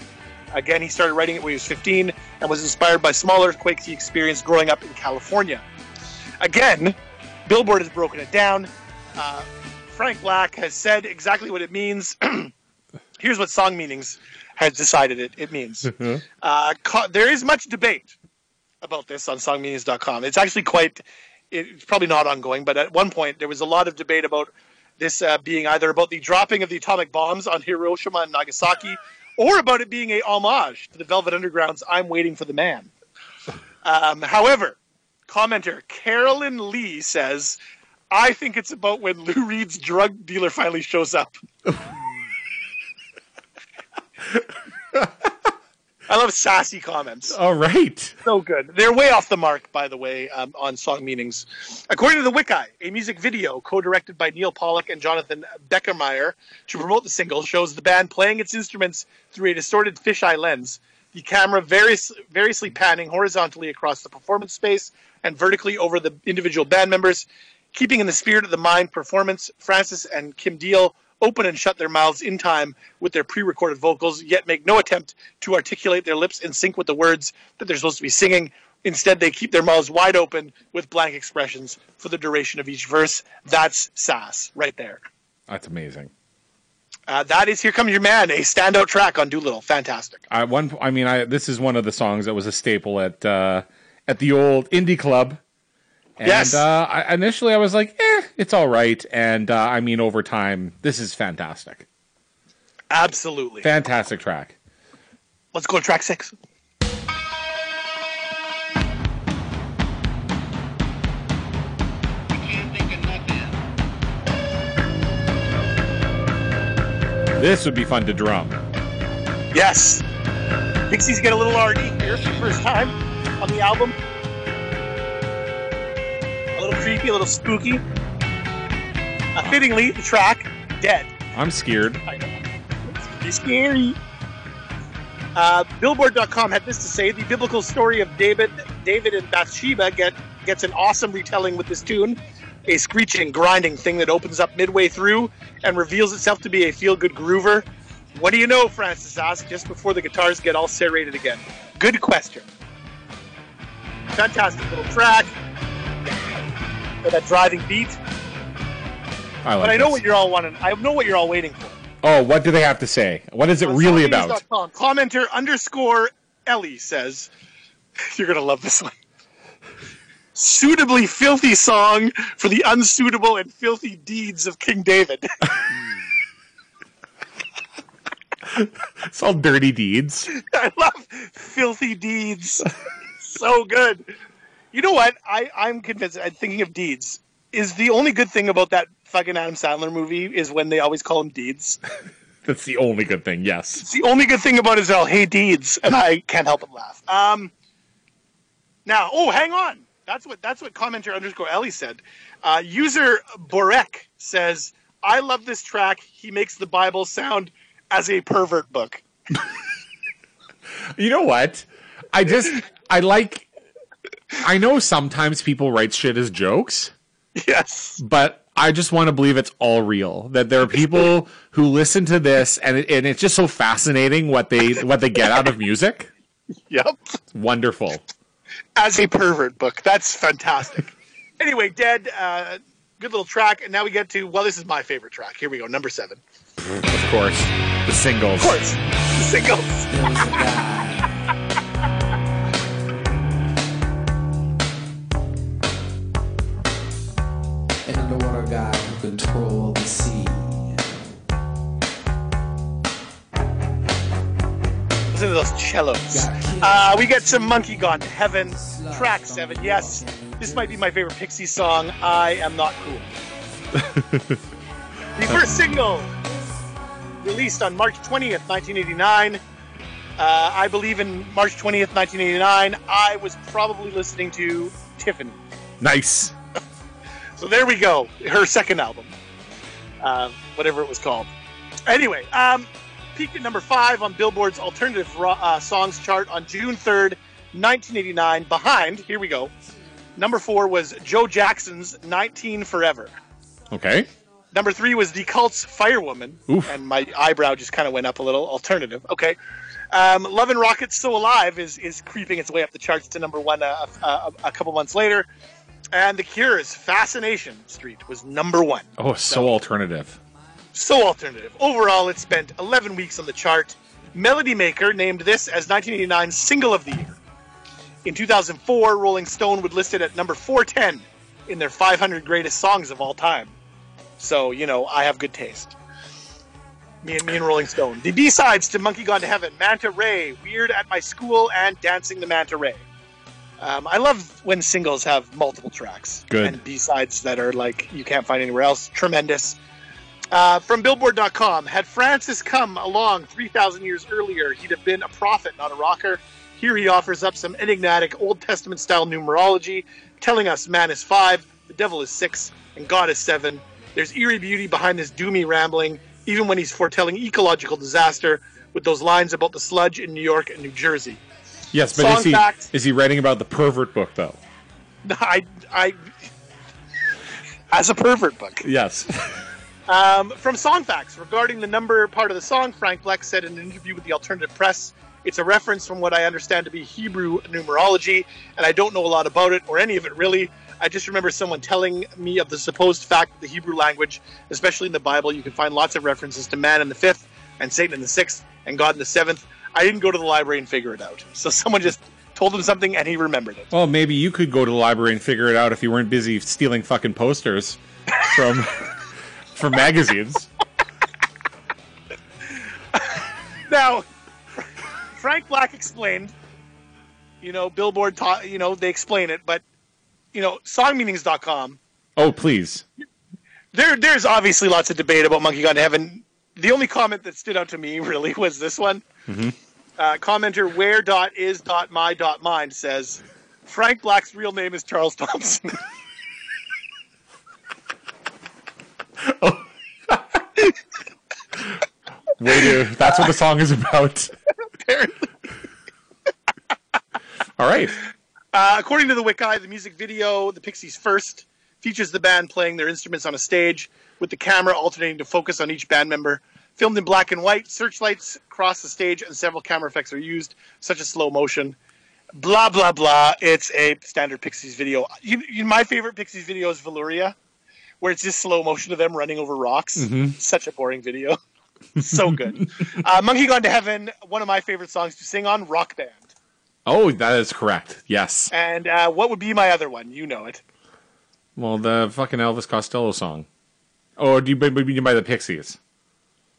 B: Again, he started writing it when he was 15 and was inspired by small earthquakes he experienced growing up in California. Again, Billboard has broken it down. Uh, Frank Black has said exactly what it means. Here's what Song Meanings has decided it, it means. Uh, co- there is much debate about this on songmeanings.com. It's actually quite, it's probably not ongoing, but at one point there was a lot of debate about this uh, being either about the dropping of the atomic bombs on Hiroshima and Nagasaki or about it being a homage to the Velvet Underground's I'm Waiting for the Man. Um, however, commenter Carolyn Lee says, I think it's about when Lou Reed's drug dealer finally shows up. I love sassy comments
A: All right.
B: so good. They're way off the mark, by the way, um, on song meanings. According to the Wiki, a music video co-directed by Neil Pollock and Jonathan Beckermeyer to promote the single shows the band playing its instruments through a distorted fisheye lens. The camera various, variously panning horizontally across the performance space and vertically over the individual band members. Keeping in the spirit of the Mind performance, Francis and Kim Deal open and shut their mouths in time with their pre-recorded vocals, yet make no attempt to articulate their lips in sync with the words that they're supposed to be singing. Instead, they keep their mouths wide open with blank expressions for the duration of each verse. That's sass right there.
A: That's amazing.
B: Uh, that is "Here Comes Your Man," a standout track on Doolittle. Fantastic.
A: I one. I mean, I this is one of the songs that was a staple at uh, at the old indie club. And,
B: Yes.
A: Uh, I, initially, I was like, "eh, it's all right." And uh, I mean, over time, this is fantastic.
B: Absolutely.
A: Fantastic track.
B: Let's go to track six.
A: This would be fun to drum.
B: Yes. Pixies get a little RD here for the first time on the album. Little creepy, a little spooky. Uh, fittingly, the track, Dead.
A: I'm scared.
B: I know. It's pretty scary. Uh, Billboard.com had this to say: the biblical story of David, David and Bathsheba get gets an awesome retelling with this tune, a screeching, grinding thing that opens up midway through and reveals itself to be a feel-good groover. What do you know? Francis asked just before the guitars get all serrated again. Good question. Fantastic little track. With that driving beat.
A: I like
B: But I know
A: this.
B: what you're all wanting. I know what you're all waiting for.
A: Oh, what do they have to say? What is it
B: On
A: really about?
B: songnews.com, Commenter underscore Ellie says, "You're gonna love this one." suitably filthy song for the unsuitable and filthy deeds of King David.
A: It's all dirty deeds.
B: I love filthy deeds. so good. You know what? I, I'm convinced. I'm thinking of deeds. Is the only good thing about that fucking Adam Sandler movie is when they always call him deeds.
A: That's the only good thing. Yes.
B: It's the only good thing about it is they'll hey deeds, and I can't help but laugh. Um, now, oh, hang on. That's what that's what commenter underscore Ellie said. Uh, user Borek says, "I love this track. He makes the Bible sound as a pervert book."
A: You know what? I just I like. I know sometimes people write shit as jokes,
B: Yes.
A: but I just want to believe it's all real. That there are people who listen to this, and it, and it's just so fascinating what they what they get out of music.
B: Yep.
A: Wonderful.
B: As a pervert book. That's fantastic. anyway, Dead. Uh, good little track, and now we get to well, this is my favorite track. Here we go, number seven.
A: Of course, the singles.
B: Of course, the singles.
E: control the sea.
B: Listen to those cellos. Uh, we get some Monkey Gone to Heaven, track seven. Yes, this might be my favorite Pixie song. I am not cool. the first single, released on March 20th, 1989. Uh, I believe in March 20th, 1989, I was probably listening to Tiffany.
A: Nice.
B: So there we go. Her second album, uh, whatever it was called. Anyway, um, peaked at number five on Billboard's alternative uh, songs chart on June 3rd, 1989. Behind, here we go. Number four was Joe Jackson's 19 Forever.
A: Okay.
B: Number three was The Cult's Firewoman.
A: Oof.
B: And my eyebrow just kind of went up a little. Alternative. Okay. Um, Love and Rockets So Alive is, is creeping its way up the charts to number one uh, a, a couple months later. And The Cure's Fascination Street was number one.
A: Oh, so alternative.
B: So alternative. Overall, it spent 11 weeks on the chart. Melody Maker named this as 1989 Single of the Year. In 2004, Rolling Stone would list it at number 410 in their 500 greatest songs of all time. So, you know, I have good taste. Me and me and Rolling Stone. The B-sides to Monkey Gone to Heaven, Manta Ray, Weird at My School, and Dancing the Manta Ray. Um, I love when singles have multiple tracks.
A: Good.
B: And B-sides that are like you can't find anywhere else. Tremendous. Uh, from Billboard.com, had Francis come along 3,000 years earlier, he'd have been a prophet, not a rocker. Here he offers up some enigmatic Old Testament style numerology, telling us man is five, the devil is six, and God is seven. There's eerie beauty behind this doomy rambling, even when he's foretelling ecological disaster with those lines about the sludge in New York and New Jersey.
A: Yes, but
B: Song
A: is he
B: fact.
A: is he writing about the pervert book though?
B: I, I, as a pervert book.
A: Yes.
B: Um, from Song Facts, regarding the number part of the song, Frank Black said in an interview with the Alternative Press, it's a reference from what I understand to be Hebrew numerology, and I don't know a lot about it or any of it really. I just remember someone telling me of the supposed fact that the Hebrew language, especially in the Bible, you can find lots of references to man in the fifth, and Satan in the sixth, and God in the seventh. I didn't go to the library and figure it out. So someone just told him something and he remembered it.
A: well, maybe you could go to the library and figure it out if you weren't busy stealing fucking posters from from magazines.
B: Now, Frank Black explained, you know, Billboard taught, you know, they explain it, but, you know, songmeanings.com,
A: Oh, please.
B: there, there's obviously lots of debate about Monkey Gone to Heaven. The only comment that stood out to me really was this one. Mm-hmm. Uh, commenter where dot is dot my dot mind says, Frank Black's real name is Charles Thompson.
A: Way to. That's what the song is about.
B: Apparently.
A: All right.
B: Uh, according to the Wiki, the music video, The Pixies First, features the band playing their instruments on a stage with the camera alternating to focus on each band member. Filmed in black and white, searchlights cross the stage and several camera effects are used, such as slow motion. Blah, blah, blah. It's a standard Pixies video. You, you, my favorite Pixies video is Velouria, where it's just slow motion of them running over rocks. Such a boring video. so good. uh, Monkey Gone to Heaven, one of my favorite songs to sing on, Rock Band.
A: Oh, that is correct. Yes.
B: And uh, what would be my other one? You know it.
A: Well, the fucking Elvis Costello song. Oh, do you mean by the Pixies?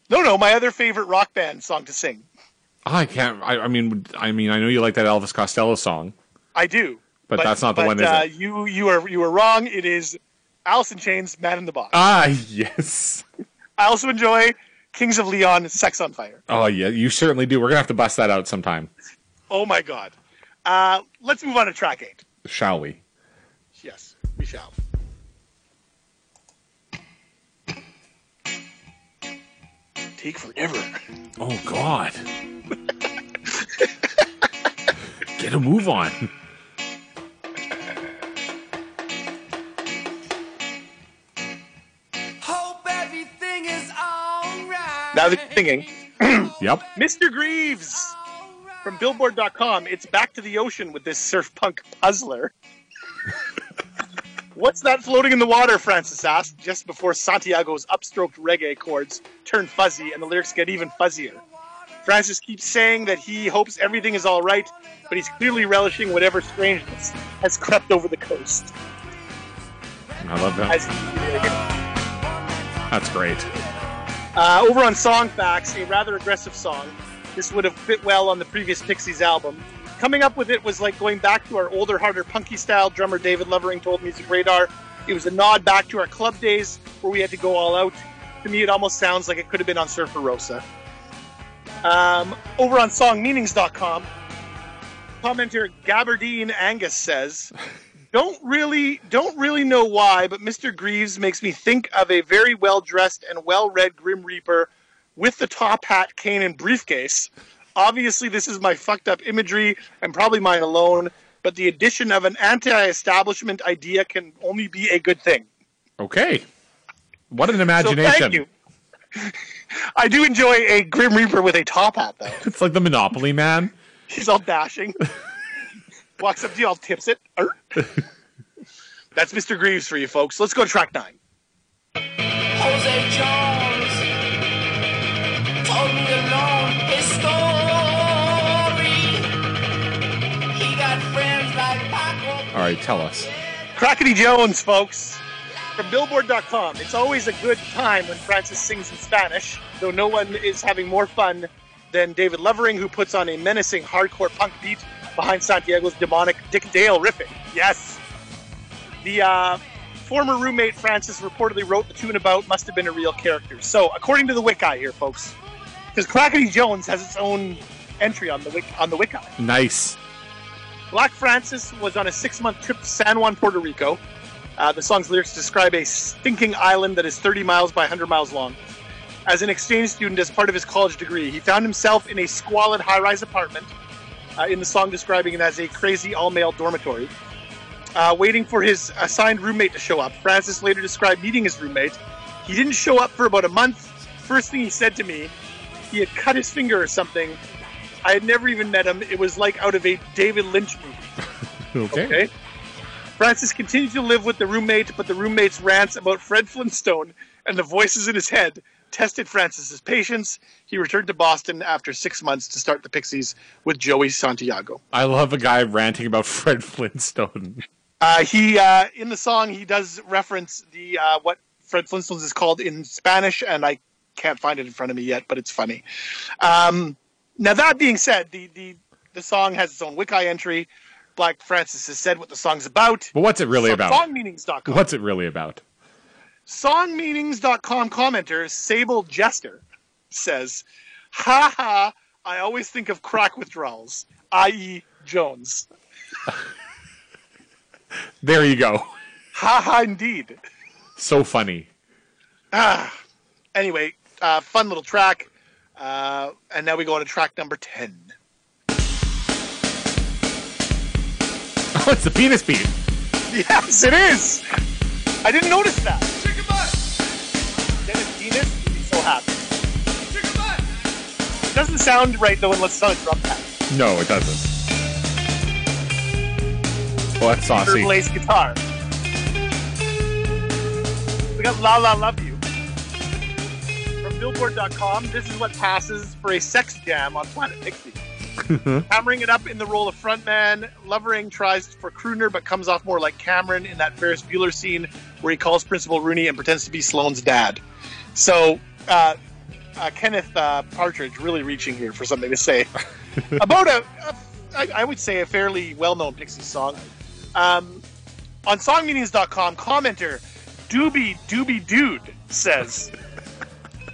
B: No, no, my other favorite rock band song to sing.
A: I can't. I, I mean, I mean, I know you like that Elvis Costello song.
B: I do.
A: But that's not the one, is
B: uh,
A: it?
B: You you are you are wrong. It is Alice in Chains, Man in the Box.
A: Ah, yes.
B: I also enjoy Kings of Leon, Sex on Fire.
A: Oh, yeah, you certainly do. We're gonna have to bust that out sometime,
B: Oh my God. Uh, let's move on to track eight.
A: shall we?
B: Yes, we shall. Take forever.
A: Oh God. Get a move on.
F: Hope everything is alright.
B: Now the singing.
A: Yep.
B: Mr. Grieves from Billboard.com. It's back to the ocean with this surf punk puzzler. What's that floating in the water? Francis asked just before Santiago's upstroked reggae chords turn fuzzy and the lyrics get even fuzzier. Francis keeps saying that he hopes everything is all right, but he's clearly relishing whatever strangeness has crept over the coast.
A: I love that.
B: As
A: That's great.
B: Uh, over on Song Facts, a rather aggressive song. This would have fit well on the previous Pixies album. Coming up with it was like going back to our older, harder, punky style. Drummer David Lovering told Music Radar it was a nod back to our club days where we had to go all out. To me, it almost sounds like it could have been on Surfer Rosa. Um, over on SongMeanings.com, commenter Gabardine Angus says, "Don't really, don't really know why, but Mr. Grieves makes me think of a very well dressed and well read Grim Reaper with the top hat, cane, and briefcase. Obviously, this is my fucked up imagery and probably mine alone, but the addition of an anti establishment idea can only be a good thing.
A: Okay. What an
B: So
A: imagination.
B: thank you. I do enjoy a Grim Reaper with a top hat, though.
A: It's like the Monopoly man.
B: He's all dashing. Walks up to you, all tips it. That's Mr. Grieves for you folks. Let's go to track nine.
F: Jose Jones told me alone his story.
A: All right, tell us.
B: Crackity Jones, folks. From Billboard.com, it's always a good time when Francis sings in Spanish, though no one is having more fun than David Lovering, who puts on a menacing hardcore punk beat behind Santiago's demonic Dick Dale riffing. Yes. The uh, former roommate Francis reportedly wrote the tune about must have been a real character. So, according to the Wiki here, folks, because Crackity Jones has its own entry on the Wiki, on the Wiki.
A: Nice.
B: Black Francis was on a six month trip to San Juan, Puerto Rico. Uh, the song's lyrics describe a stinking island that is 30 miles by 100 miles long. As an exchange student, as part of his college degree, he found himself in a squalid high rise apartment, uh, in the song describing it as a crazy all male dormitory. Uh, waiting for his assigned roommate to show up. Francis later described meeting his roommate. He didn't show up for about a month. First thing he said to me, he had cut his finger or something. I had never even met him. It was like out of a David Lynch movie.
A: Okay.
B: Okay. Francis continued to live with the roommate, but the roommate's rants about Fred Flintstone and the voices in his head tested Francis's patience. He returned to Boston after six months to start the Pixies with Joey Santiago.
A: I love a guy ranting about Fred Flintstone.
B: Uh, he uh, in the song he does reference the uh, what Fred Flintstones is called in Spanish, and I can't find it in front of me yet, but it's funny. Um, now that being said, the the the song has its own Wiki entry. Black Francis has said what the song's about.
A: But what's it really
B: From
A: about?
B: Songmeanings.com.
A: What's it really about?
B: Songmeanings.com commenter Sable Jester says, "Ha ha! I always think of crack withdrawals, i.e., Jones.
A: There you go.
B: Ha ha! Indeed."
A: So funny.
B: Ah, anyway, uh, fun little track. Uh, and now we go on to track number 10.
A: Oh, it's the penis beat.
B: Yes, it is! I didn't notice that. Chicken butt. Dennis Venus would be so happy. Chicken It doesn't sound right though unless it's on a drum pad.
A: No, it doesn't. Oh, that's saucy.
B: Or Blaze guitar. We got La La Love You. Billboard.com, this is what passes for a sex jam on Planet Pixie. Hammering it up in the role of frontman, Lovering tries for crooner but comes off more like Cameron in that Ferris Bueller scene where he calls Principal Rooney and pretends to be Sloane's dad. So, uh, uh, Kenneth uh, Partridge really reaching here for something to say about a, a I, I would say, a fairly well-known Pixie song. Um, on songmeanings.com, commenter Doobie Doobie Dude says,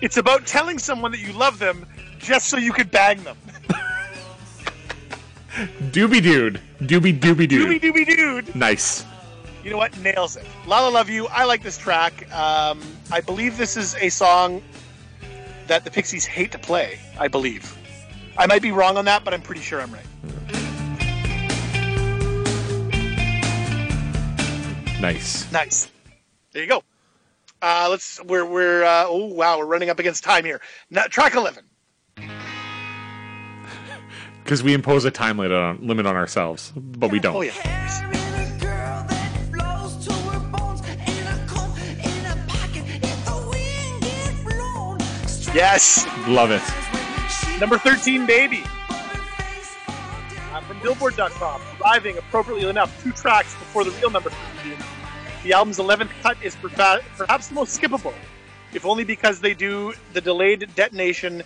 B: It's about telling someone that you love them just so you could bang them.
A: Doobie dude. Doobie doobie
B: Doobie
A: dude.
B: Doobie Dude.
A: Nice.
B: You know what? Nails it. Lala Love You. I like this track. Um, I believe this is a song that the Pixies hate to play. I believe. I might be wrong on that, but I'm pretty sure I'm right.
A: Nice.
B: Nice. There you go. Uh, let's. We're we're. Uh, oh wow, we're running up against time here. Now, track eleven.
A: Because we impose a time limit on, limit on ourselves, but we don't.
B: Oh yeah.
F: Carrying a girl that flows to her bones in a comb in a pocket. If the wind gets blown,
B: Yes.
A: Love it.
B: Number thirteen, baby. Uh, from Billboard.com, arriving appropriately enough two tracks before the real number 13. The album's 11th cut is perhaps the most skippable, if only because they do the delayed detonation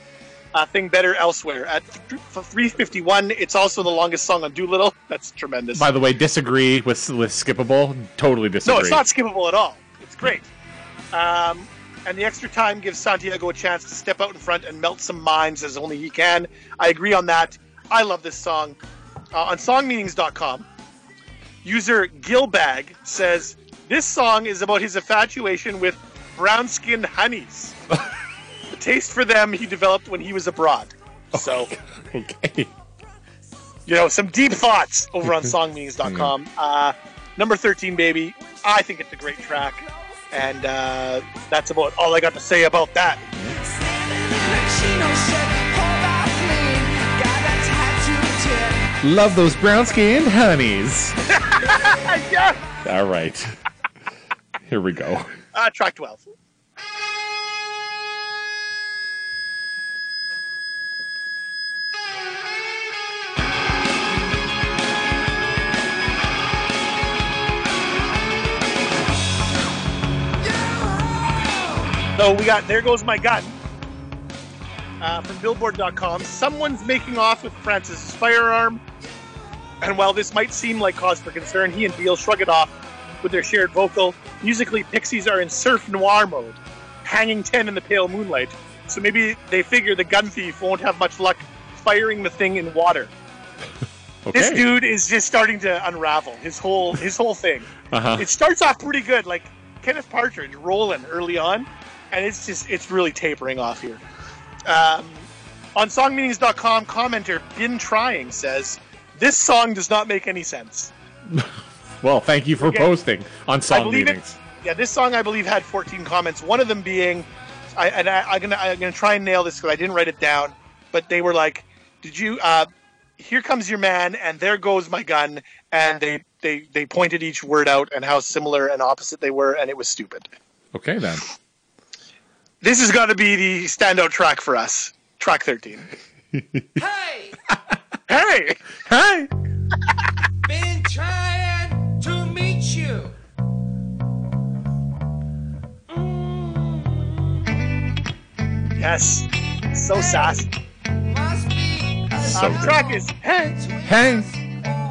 B: uh, thing better elsewhere. At th- 351, it's also the longest song on Doolittle. That's tremendous.
A: By the way, disagree with with skippable. Totally disagree.
B: No, it's not skippable at all. It's great. Um, and the extra time gives Santiago a chance to step out in front and melt some minds as only he can. I agree on that. I love this song. Uh, on songmeanings.com, user Gilbag says this song is about his infatuation with brown skinned honeys. the taste for them he developed when he was abroad. So,
A: Okay.
B: you know, some deep thoughts over on songmeanings.com. Uh, number 13, baby. I think it's a great track. And uh, that's about all I got to say about that.
A: Love those brown skinned honeys.
B: yeah.
A: All right. Here we go.
B: Uh, track 12. So we got There Goes My Gun uh, from Billboard.com. Someone's making off with Francis's firearm. And while this might seem like cause for concern, he and Deal shrug it off with their shared vocal. Musically, Pixies are in surf noir mode, hanging 10 in the pale moonlight. So maybe they figure the gun thief won't have much luck firing the thing in water.
A: Okay.
B: This dude is just starting to unravel his whole his whole thing.
A: Uh-huh.
B: It starts off pretty good, like Kenneth Partridge rolling early on, and it's just it's really tapering off here. Um, on songmeanings.com, commenter Bin Trying says this song does not make any sense.
A: Well, thank you for
B: Okay.
A: posting on
B: I
A: song
B: believe
A: meetings.
B: it. Yeah, this song I believe had 14 comments. One of them being, I, and I, I'm gonna I'm gonna try and nail this because I didn't write it down, but they were like, "Did you? Uh, here comes your man, and there goes my gun," and they they they pointed each word out and how similar and opposite they were, and it was stupid.
A: Okay then.
B: This has got to be the standout track for us. Track 13.
F: Hey,
B: Hey,
A: Hey!
F: been trying
B: yes, so sassy.
A: So
B: the track is Hey.
A: Hey.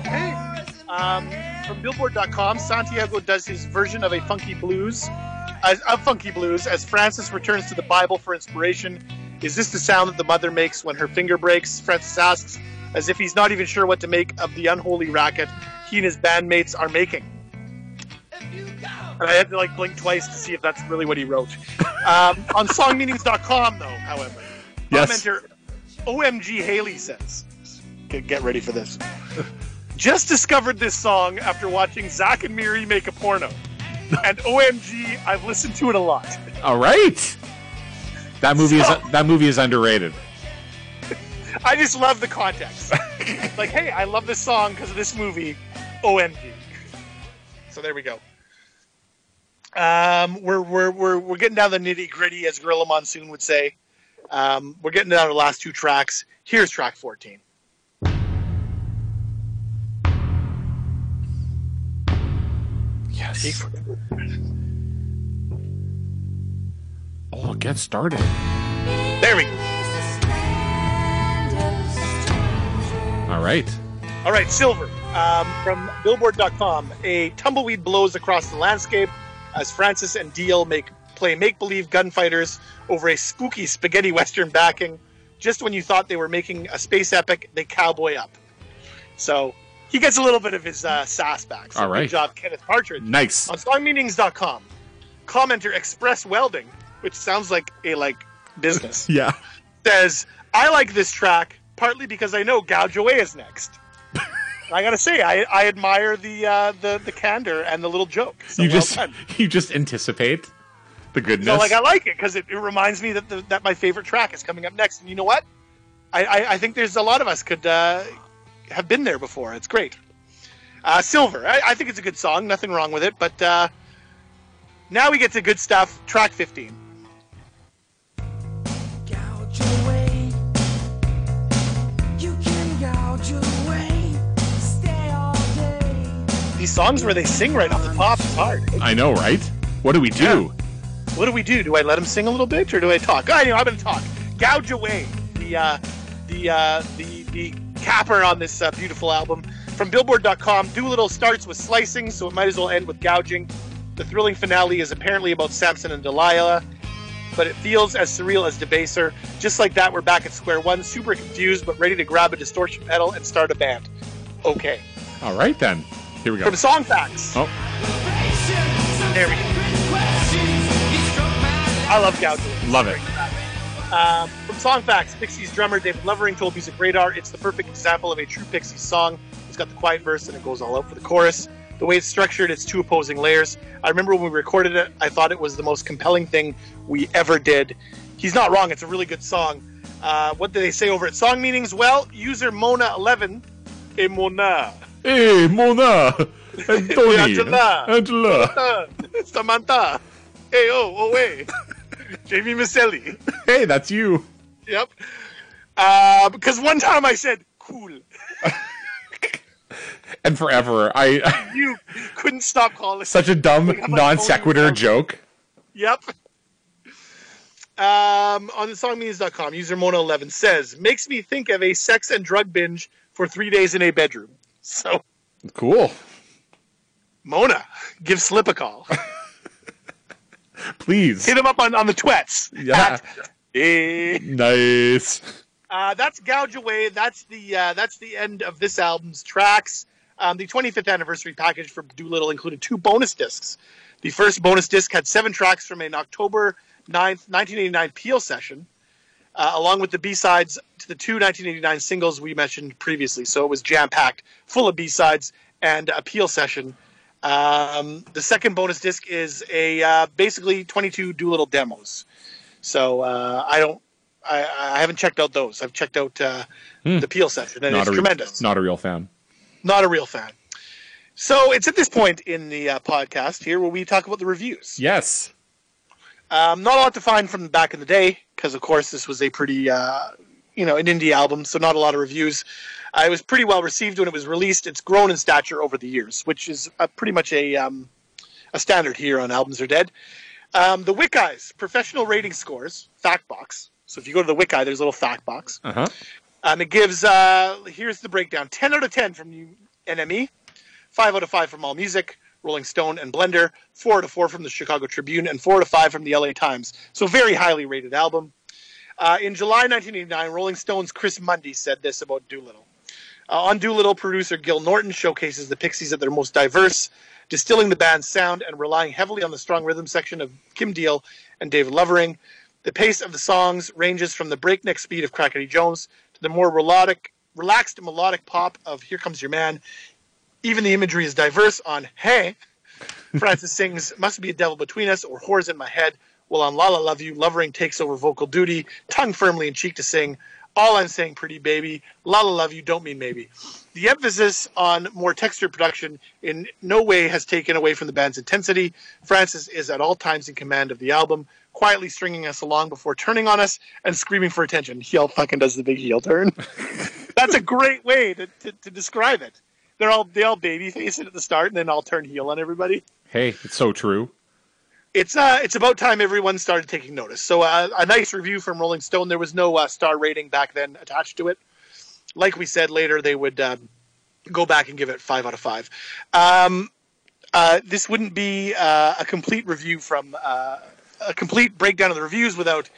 B: Hey. Um, from Billboard.com, Santiago does his version of a funky blues, as, of funky blues, as Francis returns to the Bible for inspiration. Is this the sound that the mother makes when her finger breaks? Francis asks, as if he's not even sure what to make of the unholy racket he and his bandmates are making. And I had to like blink twice to see if that's really what he wrote. Um, on songmeanings.com, though, however,
A: Yes.
B: commenter OMG Haley says, get, ready for this. Just discovered this song after watching Zack and Miri make a porno. And OMG, I've listened to it a lot.
A: All right. That movie
B: So-
A: is that movie is underrated.
B: I just love the context. like, hey, I love this song because of this movie. OMG. So there we go. Um, we're, we're, we're, we're getting down the nitty gritty, as Gorilla Monsoon would say. Um, we're getting down to the last two tracks. Here's track 14.
A: Yes. Oh, get started.
B: There we go.
A: All right.
B: All right, Silver um, from Billboard.com. A tumbleweed blows across the landscape as Francis and Deal make play make-believe gunfighters over a spooky spaghetti western backing. Just when you thought they were making a space epic, they cowboy up. So he gets a little bit of his uh, sass back. So
A: All right.
B: Good job, Kenneth Partridge.
A: Nice.
B: On songmeanings.com, commenter Express Welding, which sounds like a like business,
A: Yeah.
B: says, "I like this track partly because I know Gouge Away is next." I gotta say, I, I admire the uh, the the candor and the little joke. So
A: you
B: well
A: just
B: done.
A: you just anticipate the goodness.
B: No, like I like it because it, it reminds me that the, that my favorite track is coming up next. And you know what? I, I, I think there's a lot of us could uh, have been there before. It's great. Uh, Silver, I, I think it's a good song. Nothing wrong with it. But uh, now we get to good stuff. Track 15. These songs where they sing right off the top is hard.
A: I know, right? What do we do?
B: What do we do? Do I let him sing a little bit or do I talk? I know I'm going to talk. Gouge away. The uh, the uh, the the capper on this uh, beautiful album from Billboard.com. Doolittle starts with slicing, so it might as well end with gouging. The thrilling finale is apparently about Samson and Delilah, but it feels as surreal as Debaser. Just like that, we're back at square one, super confused but ready to grab a distortion pedal and start a band. Okay.
A: All right then. Here we go.
B: From Song Facts.
A: Oh,
B: There we go. I love gouging.
A: love it.
B: Um, from Song Facts, Pixies drummer David Lovering told Music Radar, "It's the perfect example of a true Pixies song. It's got the quiet verse and it goes all out for the chorus. The way it's structured, it's two opposing layers. I remember when we recorded it, I thought it was the most compelling thing we ever did. He's not wrong. It's a really good song. Uh, what do they say over at Song Meanings? Well, user Mona11, eh Mona,
A: Hey, Mona, and Tony,
B: Angela.
A: Angela.
B: Samantha, hey oh, oh hey, Jamie Misselli."
A: Hey, that's you.
B: Yep. Uh, because one time I said cool.
A: And forever, I
B: You couldn't stop calling.
A: such a dumb
B: Like, I'm like,
A: non sequitur joke.
B: Yep. Um, on the songmeanings.com, user Mona11 says, makes me think of a sex and drug binge for three days in a bedroom. So,
A: Cool.
B: Mona, give Slip a call.
A: Please.
B: Hit him up on, on the twets.
A: Yeah.
B: At-.
A: Nice.
B: Uh, that's Gouge Away. That's the uh, that's the end of this album's tracks. Um, the 25th anniversary package for Doolittle included two bonus discs. The first bonus disc had seven tracks from an October 9th, 1989 Peel session, uh, along with the B-sides to the two 1989 singles we mentioned previously. So it was jam-packed, full of B-sides and a Peel session. Um, the second bonus disc is a uh, basically 22 Doolittle demos. So uh, I don't, I, I haven't checked out those. I've checked out uh, the Peel session, and it's
A: a re-
B: tremendous.
A: Not a real fan.
B: Not a real fan. So it's at this point in the uh, podcast here where we talk about the reviews.
A: Yes.
B: Um, not a lot to find from back in the day because, of course, this was a pretty, uh, you know, an indie album, so not a lot of reviews. Uh, it was pretty well received when it was released. It's grown in stature over the years, which is uh, pretty much a um, a standard here on Albums Are Dead. Um, the Wiki's professional rating scores fact box. So if you go to the Wiki, there's a little fact box.
A: Uh huh.
B: Um, it gives, uh, here's the breakdown 10 out of 10 from NME, 5 out of 5 from AllMusic, Rolling Stone, and Blender, 4 out of 4 from the Chicago Tribune, and 4 out of 5 from the LA Times. So, very highly rated album. Uh, in July 1989, Rolling Stone's Chris Mundy said this about Doolittle. Uh, on Doolittle, producer Gil Norton showcases the Pixies at their most diverse, distilling the band's sound and relying heavily on the strong rhythm section of Kim Deal and David Lovering. The pace of the songs ranges from the breakneck speed of Crackity Jones to the more melodic, relaxed melodic pop of Here Comes Your Man. Even the imagery is diverse on Hey. Francis sings Must Be a Devil Between Us or Whores in My Head, while on La La Love You, Lovering takes over vocal duty, tongue firmly in cheek to sing All I'm Saying Pretty Baby, La La Love You, Don't Mean Maybe. The emphasis on more textured production in no way has taken away from the band's intensity. Francis is at all times in command of the album, quietly stringing us along before turning on us and screaming for attention. Heel fucking does the big heel turn. That's a great way to, to, to describe it. They're all they all babyface it at the start and then all turn heel on everybody.
A: Hey, it's so true.
B: It's uh, it's about time everyone started taking notice. So uh, a nice review from Rolling Stone. There was no uh, star rating back then attached to it. Like we said later, they would um, go back and give it five out of five. Um, uh, this wouldn't be uh, a complete review from uh, a complete breakdown of the reviews without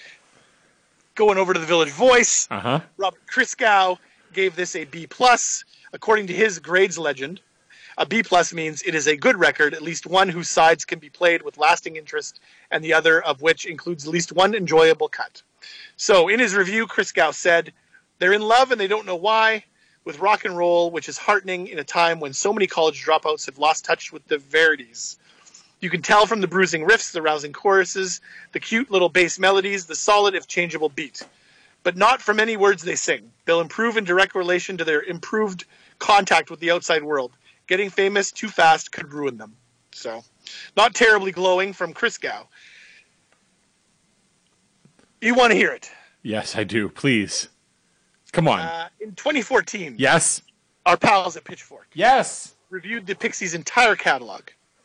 B: going over to the Village Voice.
A: Uh huh.
B: Robert Christgau gave this a B plus. According to his grades legend, a B plus means it is a good record, at least one whose sides can be played with lasting interest, and the other of which includes at least one enjoyable cut. So, in his review, Christgau said, "They're in love and they don't know why." With rock and roll, which is heartening in a time when so many college dropouts have lost touch with the verities. You can tell from the bruising riffs, the rousing choruses, the cute little bass melodies, the solid if changeable beat but not from any words they sing. They'll improve in direct relation to their improved contact with the outside world. Getting famous too fast could ruin them. So, not terribly glowing from Christgau. You want to hear it?
A: Yes, I do. Please. Come on.
B: Uh, in 2014,
A: yes.
B: our pals at Pitchfork
A: Yes.
B: reviewed the Pixies' entire catalog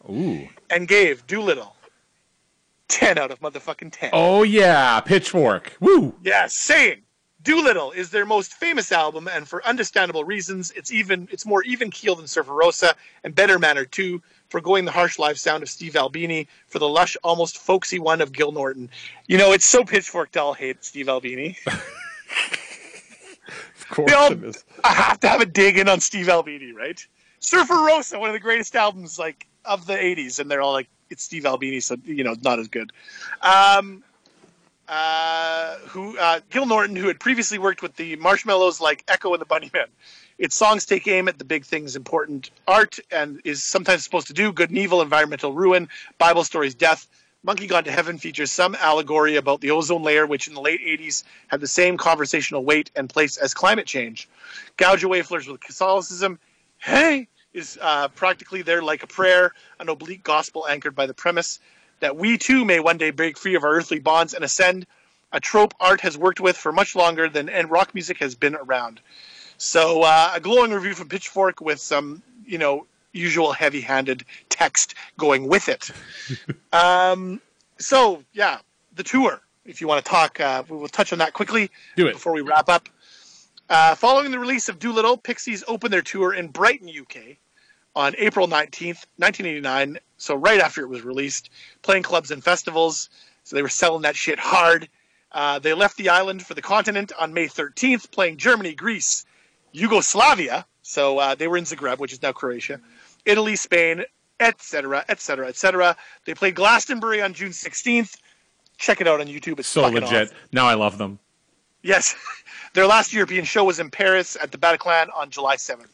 A: Ooh.
B: and gave Doolittle 10 out of motherfucking 10.
A: Oh yeah, Pitchfork. Woo.
B: Yes, saying Doolittle is their most famous album, and for understandable reasons, it's even it's more even keeled than Surfer Rosa and better mannered too, forgoing the harsh live sound of Steve Albini for the lush, almost folksy one of Gil Norton. You know, it's so pitchfork to all hate Steve Albini.
A: Of course
B: all-
A: it is.
B: I have to have a dig in on Steve Albini, right? Surfer Rosa, one of the greatest albums like of the '80s, and they're all like, "It's Steve Albini," so you know, not as good. Um, uh, who uh, Gil Norton, who had previously worked with the Marshmallows, like Echo and the Bunnymen. Its songs take aim at the big things, important art, and is sometimes supposed to do good and evil, environmental ruin, Bible stories, death. Monkey Gone to Heaven features some allegory about the ozone layer, which in the late 80s had the same conversational weight and place as climate change. Gouge Away flirts with Catholicism. Hey is uh, practically there like a prayer, an oblique gospel anchored by the premise that we too may one day break free of our earthly bonds and ascend, a trope art has worked with for much longer than and rock music has been around. So uh, a glowing review from Pitchfork with some, you know, usual heavy-handed text going with it. um, so yeah, the tour. If you want to talk, uh, we will touch on that quickly
A: Do it.
B: before we wrap up. Uh, following the release of Doolittle, Pixies opened their tour in Brighton, UK, on April 19th, 1989. So right after it was released, playing clubs and festivals. So they were selling that shit hard. Uh, they left the island for the continent on May 13th, playing Germany, Greece, Yugoslavia. So uh, they were in Zagreb, which is now Croatia, Italy, Spain, etc., etc., etc. They played Glastonbury on June 16th. Check it out on YouTube. It's
A: So legit. Now I love them.
B: Yes. Their last European show was in Paris at the Bataclan on July 7th.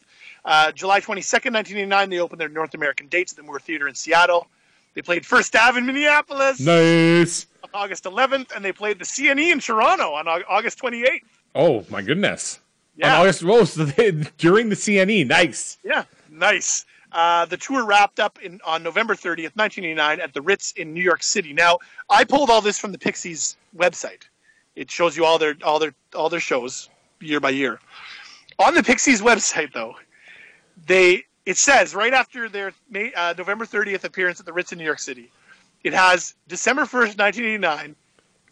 B: Uh, July 22nd, 1989, they opened their North American dates at the Moore Theater in Seattle. They played First Ave in Minneapolis
A: Nice.
B: on August 11th, and they played the CNE in Toronto on August 28th.
A: Oh my goodness.
B: Yeah.
A: On August oh, so they, during the CNE. Nice.
B: Yeah, nice. Uh, the tour wrapped up in on November 30th, 1989, at the Ritz in New York City. Now, I pulled all this from the Pixies website. It shows you all their all their all their shows year by year. On the Pixies website, though, they it says right after their May, uh, November 30th appearance at the Ritz in New York City, it has December 1st, 1989,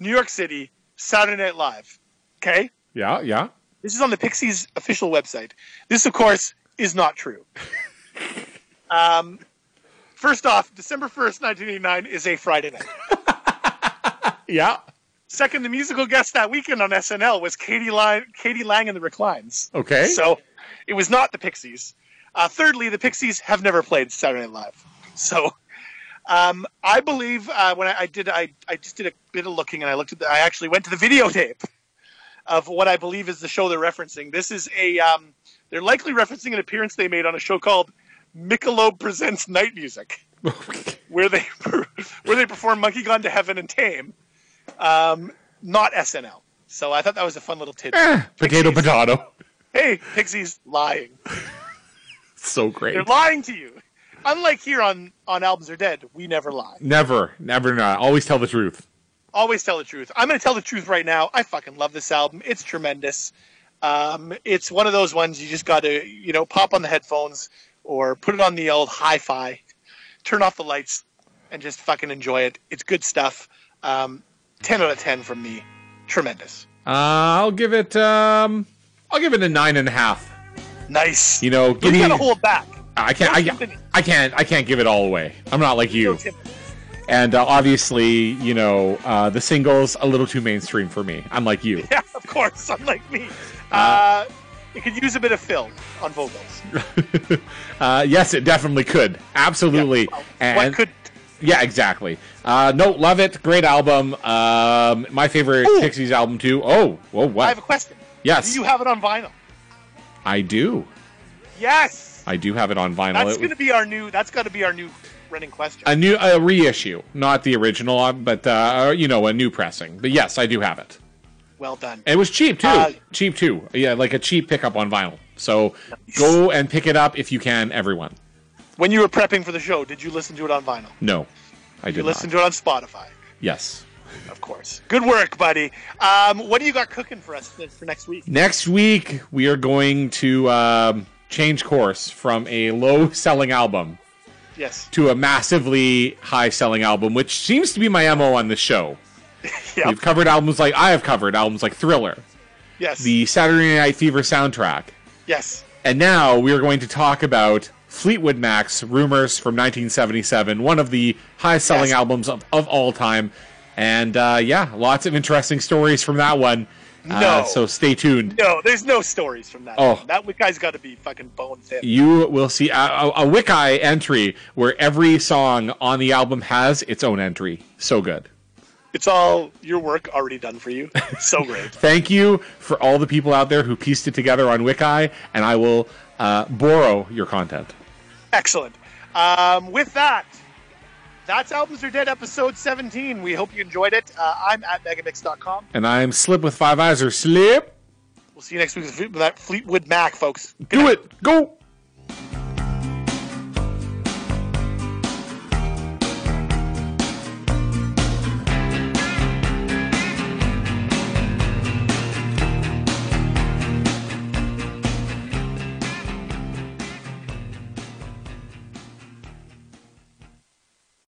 B: New York City, Saturday Night Live. Okay.
A: Yeah, yeah.
B: This is on the Pixies official website. This, of course, is not true. um, first off, December 1st, 1989 is a Friday night.
A: Yeah.
B: Second, the musical guest that weekend on SNL was k.d., Lang, k.d. lang and the Reclines.
A: Okay.
B: So it was not the Pixies. Uh, thirdly, the Pixies have never played Saturday Night Live. So um, I believe uh, when I, I did, I, I just did a bit of looking and I looked at the, I actually went to the videotape of what I believe is the show they're referencing. This is a, um, they're likely referencing an appearance they made on a show called Michelob Presents Night Music, where they where they perform Monkey Gone to Heaven and Tame, um, not SNL. So I thought that was a fun little tidbit.
A: Eh, potato, potato.
B: Hey, Pixies lying.
A: So great.
B: They're lying to you. Unlike here on on Albums Are Dead, we never lie.
A: Never, never not. Always tell the truth.
B: Always tell the truth. I'm going to tell the truth right now. I fucking love this album. It's tremendous. Um, it's one of those ones you just got to, you know, pop on the headphones or put it on the old hi-fi, turn off the lights, and just fucking enjoy it. It's good stuff. Um, ten out of ten from me. Tremendous.
A: Uh, I'll give it. Um, I'll give it a nine and a half.
B: Nice.
A: You know, give
B: you gotta hold back.
A: I can't. I, I can't. I can't give it all away. I'm not like you. And uh, obviously, you know, uh, the singles a little too mainstream for me. I'm like you.
B: Yeah, of course. I'm like me, uh, it could use a bit of fill on vocals.
A: uh, yes, it definitely could. Absolutely.
B: Well,
A: and
B: what could?
A: yeah, exactly. Uh, no, love it. Great album. Um, my favorite
B: Ooh.
A: Pixies album too. Oh, whoa, what?
B: I have a question.
A: yes,
B: Do you have it on vinyl?
A: I do.
B: Yes.
A: I do have it on vinyl.
B: That's going to be our new. That's got to be our new running question.
A: a new a reissue, not the original, uh, but uh, you know, a new pressing. But yes, I do have it.
B: well done.
A: And it was cheap too.
B: Uh,
A: cheap too. Yeah, like a cheap pickup on vinyl. So go and pick it up if you can, everyone.
B: When you were prepping for the show, did you listen to it on vinyl?
A: No, I did
B: You
A: not.
B: to it on Spotify,
A: yes.
B: Of course. Good work, buddy. Um, what do you got cooking for us for next week?
A: Next week we are going to um, change course from a low-selling album
B: Yes.
A: to a massively high-selling album, which seems to be my mo on this show.
B: Yep.
A: We've covered albums like I have covered albums like Thriller,
B: Yes.
A: the Saturday Night Fever soundtrack,
B: yes.
A: And now we are going to talk about Fleetwood Mac's Rumors from 1977, one of the highest selling
B: Yes.
A: albums of, of all time. And uh, yeah, lots of interesting stories from that one. Uh,
B: No.
A: so stay tuned.
B: No, there's no stories from that.
A: Oh.
B: one. That guy's got to be fucking bone thin.
A: You will see a, a, a entry where every song on the album has its own entry. So good.
B: It's all your work already done for you. So great.
A: Thank you for all the people out there who pieced it together on Wiki, and I will uh, borrow your content.
B: Excellent. Um, with that, that's Albums Are Dead episode 17. We hope you enjoyed it. Uh, I'm at megamix.com.
A: And I'm Slip with Five Eyes or Slip.
B: We'll see you next week with that Fleetwood Mac, folks. Good
A: Do
B: night.
A: it. Go.